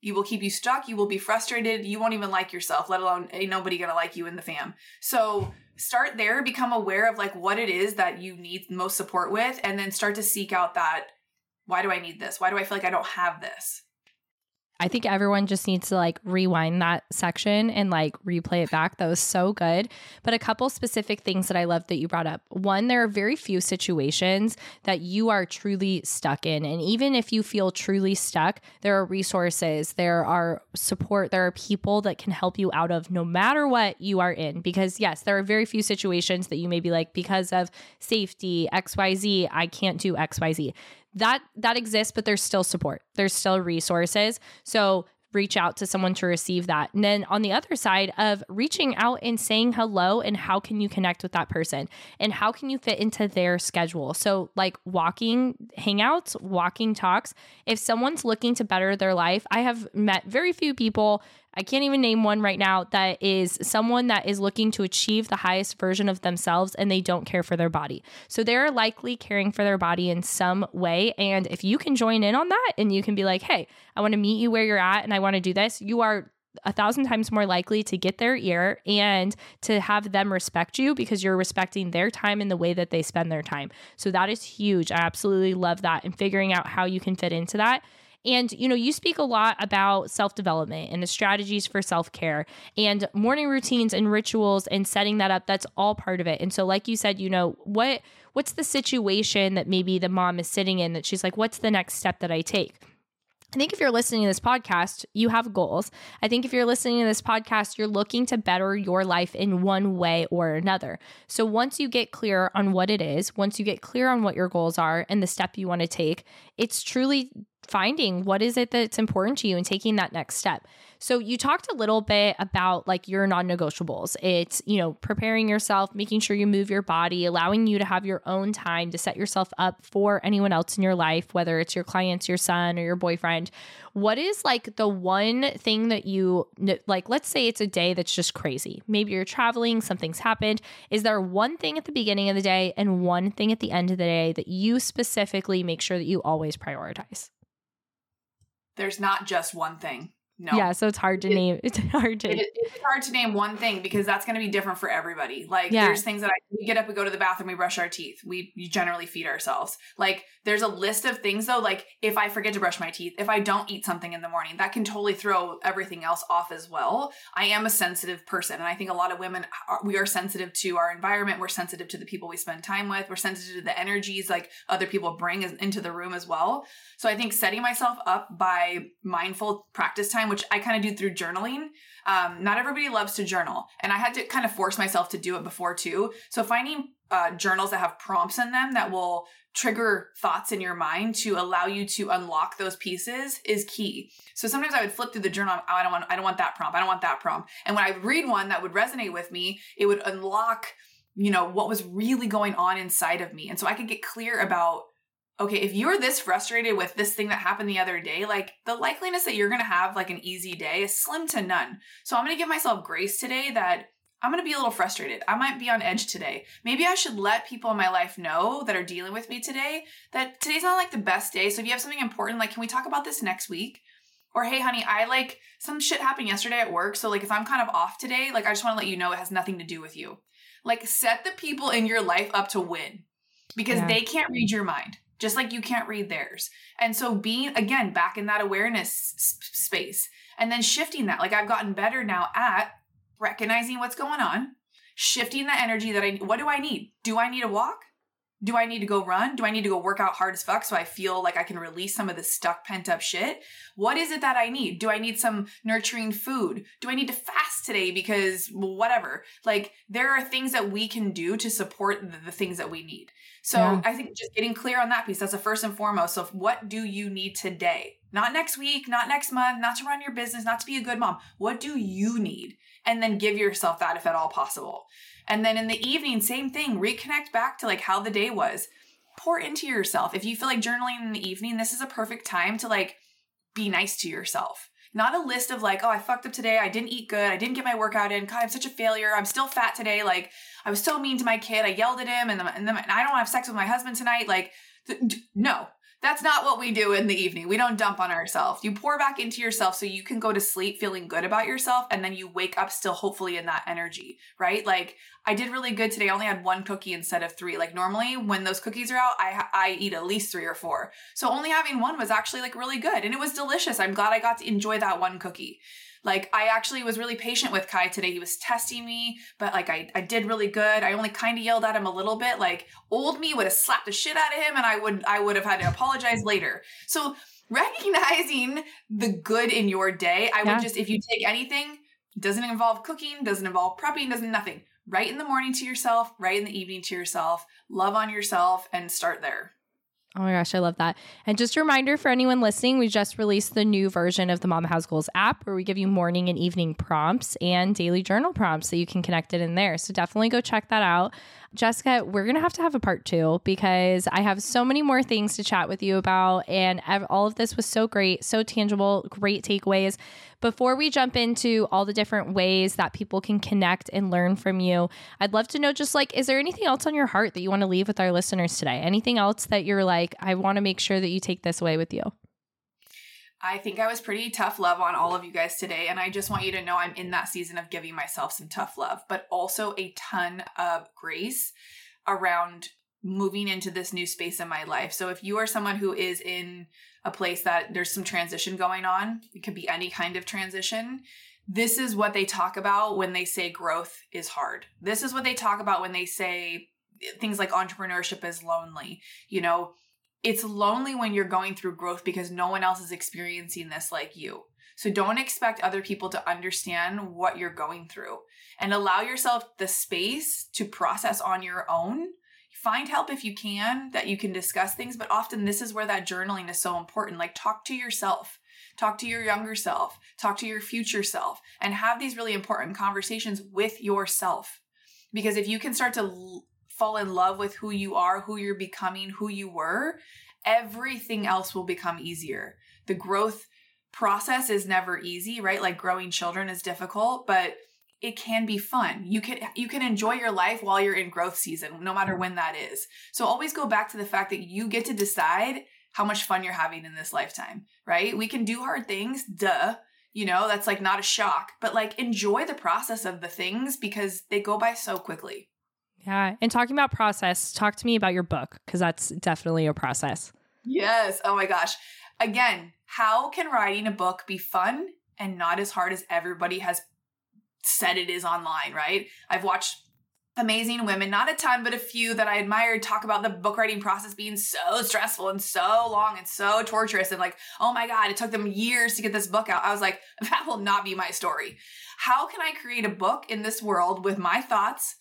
You will keep you stuck. You will be frustrated. You won't even like yourself, let alone ain't nobody gonna like you in the fam. So start there, become aware of like what it is that you need most support with, and then start to seek out that why do I need this? Why do I feel like I don't have this? I think everyone just needs to like rewind that section and like replay it back. That was so good. But a couple specific things that I love that you brought up. One, there are very few situations that you are truly stuck in. And even if you feel truly stuck, there are resources, there are support, there are people that can help you out of no matter what you are in. Because yes, there are very few situations that you may be like, because of safety, XYZ, I can't do XYZ that that exists but there's still support. There's still resources. So reach out to someone to receive that. And then on the other side of reaching out and saying hello and how can you connect with that person and how can you fit into their schedule? So like walking hangouts walking talks. If someone's looking to better their life i have met very few people I can't even name one right now that is someone that is looking to achieve the highest version of themselves and they don't care for their body. So they're likely caring for their body in some way. And if you can join in on that and you can be like, hey, I want to meet you where you're at and I want to do this, you are a thousand times more likely to get their ear and to have them respect you because you're respecting their time and the way that they spend their time. So that is huge. I absolutely love that and figuring out how you can fit into that and, you know, you speak a lot about self development and the strategies for self care and morning routines and rituals and setting that up. That's all part of it. And so, like you said, you know, what what's the situation that maybe the mom is sitting in that she's like, what's the next step that I take? I think if you're listening to this podcast, you have goals. I think if you're listening to this podcast, you're looking to better your life in one way or another. So once you get clear on what it is, once you get clear on what your goals are and the step you want to take, it's truly finding what is it that's important to you and taking that next step. So you talked a little bit about like your non-negotiables. It's, you know, preparing yourself, making sure you move your body, allowing you to have your own time to set yourself up for anyone else in your life, whether it's your clients, your son, or your boyfriend. What is like the one thing that you like let's say it's a day that's just crazy. Maybe you're traveling, something's happened. Is there one thing at the beginning of the day and one thing at the end of the day that you specifically make sure that you always prioritize? There's not just one thing. No. Yeah, so it's hard to it, name. It's hard to. It, it's hard to name one thing because that's going to be different for everybody. Like, yeah. there's things that I, we get up, we go to the bathroom, we brush our teeth. We generally feed ourselves. Like, there's a list of things though. Like, if I forget to brush my teeth, if I don't eat something in the morning, that can totally throw everything else off as well. I am a sensitive person, and I think a lot of women are, we are sensitive to our environment. We're sensitive to the people we spend time with. We're sensitive to the energies like other people bring into the room as well. So I think setting myself up by mindful practice time, which I kind of do through journaling. Um, not everybody loves to journal, and I had to kind of force myself to do it before too. So finding uh, journals that have prompts in them that will trigger thoughts in your mind to allow you to unlock those pieces is key. So sometimes I would flip through the journal. Oh, I don't want. I don't want that prompt. I don't want that prompt. And when I read one that would resonate with me, it would unlock, you know, what was really going on inside of me, and so I could get clear about okay, if you're this frustrated with this thing that happened the other day, like the likeliness that you're going to have like an easy day is slim to none. So I'm going to give myself grace today that I'm going to be a little frustrated. I might be on edge today. Maybe I should let people in my life know that are dealing with me today that today's not like the best day. So if you have something important, like, can we talk about this next week? Or, hey, honey, I like some shit happened yesterday at work. So, like, if I'm kind of off today, like, I just want to let you know it has nothing to do with you. Like, set the people in your life up to win because yeah. they can't read your mind just like you can't read theirs. And so being again back in that awareness space and then shifting that. Like I've gotten better now at recognizing what's going on, shifting the energy that I what do I need? Do I need a walk? Do I need to go run? Do I need to go work out hard as fuck so I feel like I can release some of the stuck pent up shit? What is it that I need? Do I need some nurturing food? Do I need to fast today because whatever? Like there are things that we can do to support the, the things that we need. So Yeah. I think just getting clear on that piece, that's the first and foremost. So what do you need today? Not next week, not next month, not to run your business, not to be a good mom. What do you need? And then give yourself that if at all possible. And then in the evening, same thing, reconnect back to like how the day was. Pour into yourself. If you feel like journaling in the evening, this is a perfect time to like be nice to yourself. Not a list of like, oh, I fucked up today. I didn't eat good. I didn't get my workout in. God, I'm such a failure. I'm still fat today. Like, I was so mean to my kid. I yelled at him, and, then, and, I don't want to have sex with my husband tonight. Like, th- no, that's not what we do in the evening. We don't dump on ourselves. You pour back into yourself so you can go to sleep feeling good about yourself, and then you wake up still hopefully in that energy, right? Like, I did really good today. I only had one cookie instead of three. Like normally, when those cookies are out, I I eat at least three or four. So only having one was actually like really good, and it was delicious. I'm glad I got to enjoy that one cookie. Like I actually was really patient with Kai today. He was testing me, but like I, I did really good. I only kind of yelled at him a little bit. Like old me would have slapped the shit out of him and I would I would have had to apologize later. So recognizing the good in your day, I Yeah. would just if you take anything, doesn't involve cooking, doesn't involve prepping, doesn't nothing. Right in the morning to yourself, right in the evening to yourself, love on yourself and start there. Oh my gosh, I love that. And just a reminder for anyone listening, we just released the new version of the Mama Has Goals app where we give you morning and evening prompts and daily journal prompts so you can connect it in there. So definitely go check that out. Jessica, we're going to have to have a part two because I have so many more things to chat with you about. And all of this was so great, so tangible, great takeaways. Before we jump into all the different ways that people can connect and learn from you, I'd love to know just like, is there anything else on your heart that you want to leave with our listeners today? Anything else that you're like, I want to make sure that you take this away with you? I think I was pretty tough love on all of you guys today. And I just want you to know I'm in that season of giving myself some tough love, but also a ton of grace around moving into this new space in my life. So if you are someone who is in a place that there's some transition going on, it could be any kind of transition. This is what they talk about when they say growth is hard. This is what they talk about when they say things like entrepreneurship is lonely. You know, it's lonely when you're going through growth because no one else is experiencing this like you. So don't expect other people to understand what you're going through and allow yourself the space to process on your own. Find help if you can that you can discuss things, but often this is where that journaling is so important. Like talk to yourself, talk to your younger self, talk to your future self, and have these really important conversations with yourself. Because if you can start to l- fall in love with who you are, who you're becoming, who you were, everything else will become easier. The growth process is never easy, right? Like growing children is difficult, but it can be fun. You can you can enjoy your life while you're in growth season, no matter when that is. So always go back to the fact that you get to decide how much fun you're having in this lifetime, right? We can do hard things, duh. You know, that's like not a shock, but like enjoy the process of the things because they go by so quickly. Yeah. And talking about process, talk to me about your book because that's definitely a process. Yes. Oh my gosh. Again, how can writing a book be fun and not as hard as everybody has said it is online, right? I've watched amazing women, not a ton, but a few that I admired talk about the book writing process being so stressful and so long and so torturous. And like, oh my God, it took them years to get this book out. I was like, that will not be my story. How can I create a book in this world with my thoughts,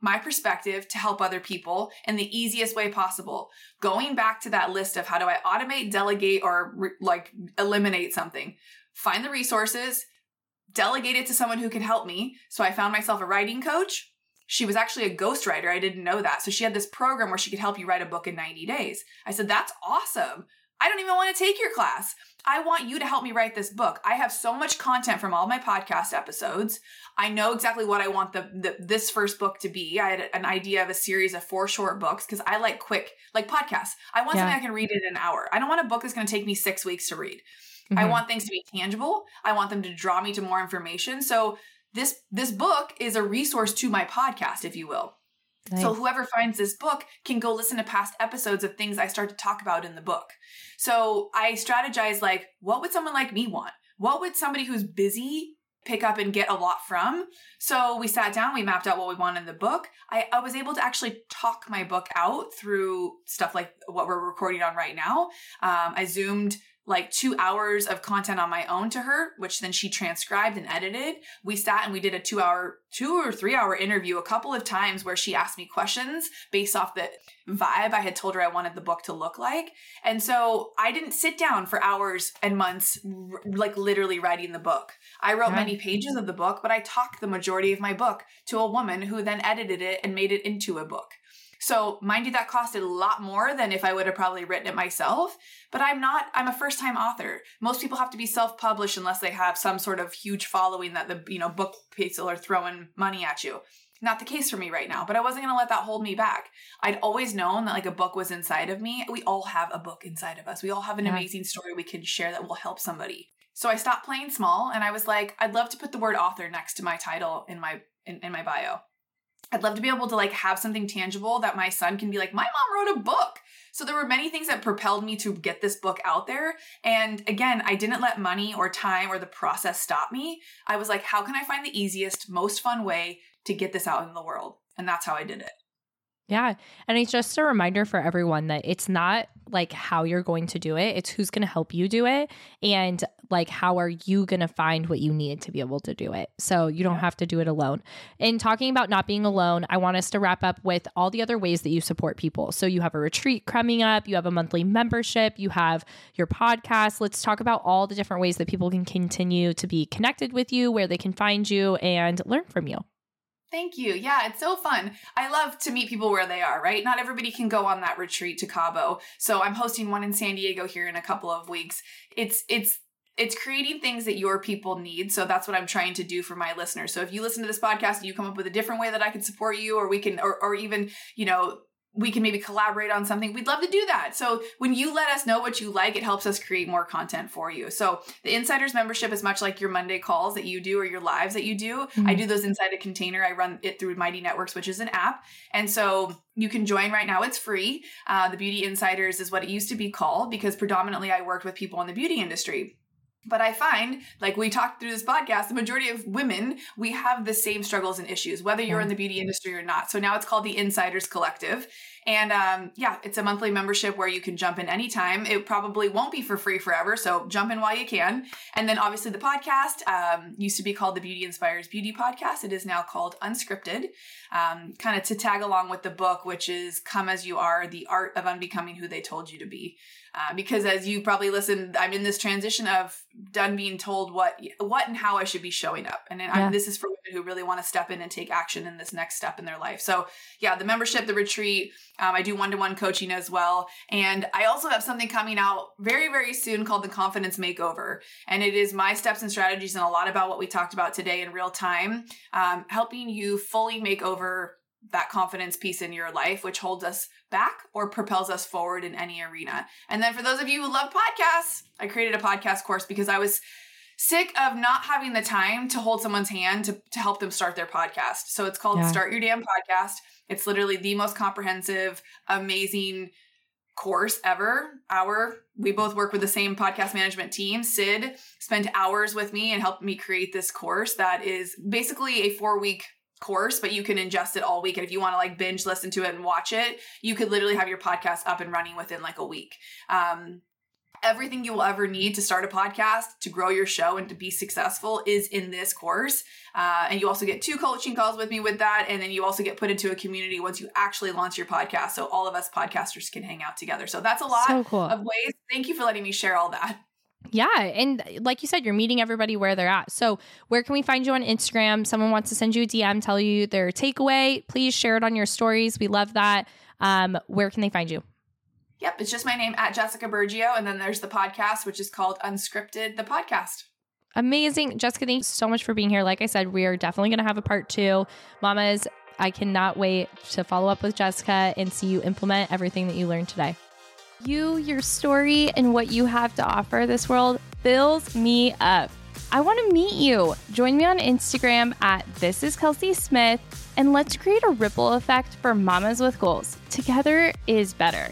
my perspective to help other people in the easiest way possible. Going back to that list of how do I automate, delegate, or re- like eliminate something, find the resources, delegate it to someone who can help me. So I found myself a writing coach. She was actually a ghostwriter. I didn't know that. So she had this program where she could help you write a book in 90 days. I said, that's awesome. I don't even want to take your class. I want you to help me write this book. I have so much content from all my podcast episodes. I know exactly what I want the, the this first book to be. I had an idea of a series of four short books because I like quick, like podcasts. I want Yeah. something I can read in an hour. I don't want a book that's going to take me six weeks to read. I Mhm. want things to be tangible. I want them to draw me to more information. So this this book is a resource to my podcast, if you will. So whoever finds this book can go listen to past episodes of things I start to talk about in the book. So I strategize like, what would someone like me want? What would somebody who's busy pick up and get a lot from? So we sat down, we mapped out what we want in the book. I, I was able to actually talk my book out through stuff like what we're recording on right now. Um, I zoomed like two hours of content on my own to her, which then she transcribed and edited. We sat and we did a two hour, two or three hour interview a couple of times where she asked me questions based off the vibe I had told her I wanted the book to look like. And so I didn't sit down for hours and months, r- like literally writing the book. I wrote Yeah. many pages of the book, but I talked the majority of my book to a woman who then edited it and made it into a book. So, mind you, that costed a lot more than if I would have probably written it myself. But I'm not, I'm a first time author. Most people have to be self published unless they have some sort of huge following that the, you know, book people are throwing money at you. Not the case for me right now, but I wasn't going to let that hold me back. I'd always known that like a book was inside of me. We all have a book inside of us. We all have an Yeah. amazing story we can share that will help somebody. So I stopped playing small and I was like, I'd love to put the word author next to my title in my in, in my bio. I'd love to be able to like have something tangible that my son can be like, my mom wrote a book. So there were many things that propelled me to get this book out there. And again, I didn't let money or time or the process stop me. I was like, how can I find the easiest, most fun way to get this out in the world? And that's how I did it. Yeah. And it's just a reminder for everyone that it's not like how you're going to do it, it's who's going to help you do it. And like, how are you going to find what you need to be able to do it? So you don't Yeah. have to do it alone. In talking about not being alone, I want us to wrap up with all the other ways that you support people. So you have a retreat coming up, you have a monthly membership, you have your podcast. Let's talk about all the different ways that people can continue to be connected with you, where they can find you and learn from you. Thank you. Yeah, it's so fun. I love to meet people where they are, right? Not everybody can go on that retreat to Cabo. So I'm hosting one in San Diego here in a couple of weeks. It's it's it's creating things that your people need. So that's what I'm trying to do for my listeners. So if you listen to this podcast and you come up with a different way that I can support you or we can or or even, you know, we can maybe collaborate on something. We'd love to do that. So when you let us know what you like, it helps us create more content for you. So the insiders membership is much like your Monday calls that you do or your lives that you do. Mhm. I do those inside a container. I run it through Mighty Networks, which is an app. And so you can join right now. It's free. Uh, the Beauty Insiders is what it used to be called because predominantly I worked with people in the beauty industry. But I find, like we talked through this podcast, the majority of women, we have the same struggles and issues, whether you're in the beauty industry or not. So now it's called the Insiders Collective. And um, yeah, it's a monthly membership where you can jump in anytime. It probably won't be for free forever. So jump in while you can. And then obviously the podcast um, used to be called the Beauty Inspires Beauty Podcast. It is now called Unscripted, um, kind of to tag along with the book, which is Come As You Are The Art of Unbecoming Who They Told You to Be. Uh, because as you probably listened, I'm in this transition of done being told what what and how I should be showing up, and then Yeah. I'm, this is for women who really want to step in and take action in this next step in their life. So yeah, the membership, the retreat, um, I do one to one coaching as well, and I also have something coming out very very soon called the Confidence Makeover, and it is my steps and strategies and a lot about what we talked about today in real time, um, helping you fully make over that confidence piece in your life, which holds us back or propels us forward in any arena. And then for those of you who love podcasts, I created a podcast course because I was sick of not having the time to hold someone's hand to, to help them start their podcast. So it's called Yeah. Start Your Damn Podcast. It's literally the most comprehensive, amazing course ever. Our we both work with the same podcast management team. Sid spent hours with me and helped me create this course that is basically a 4-week course, but you can ingest it all week. And if you want to like binge listen to it and watch it, you could literally have your podcast up and running within like a week. Um, everything you will ever need to start a podcast, to grow your show, and to be successful is in this course. Uh, and you also get two coaching calls with me with that. And then you also get put into a community once you actually launch your podcast. So all of us podcasters can hang out together. So that's a lot So cool. of ways. Thank you for letting me share all that. Yeah. And like you said, you're meeting everybody where they're at. So, where can we find you on Instagram? Someone wants to send you a DM, tell you their takeaway. Please share it on your stories. We love that. Um, where can they find you? Yep, it's just my name at Jessica Burgio. And then there's the podcast, which is called Unscripted, the podcast. Amazing. Jessica, thanks so much for being here. Like I said, we are definitely going to have a part two. Mamas, I cannot wait to follow up with Jessica and see you implement everything that you learned today. You, your story, and what you have to offer this world fills me up. I want to meet you. Join me on Instagram at This is Kelsey Smith, and let's create a ripple effect for mamas with goals. Together is better.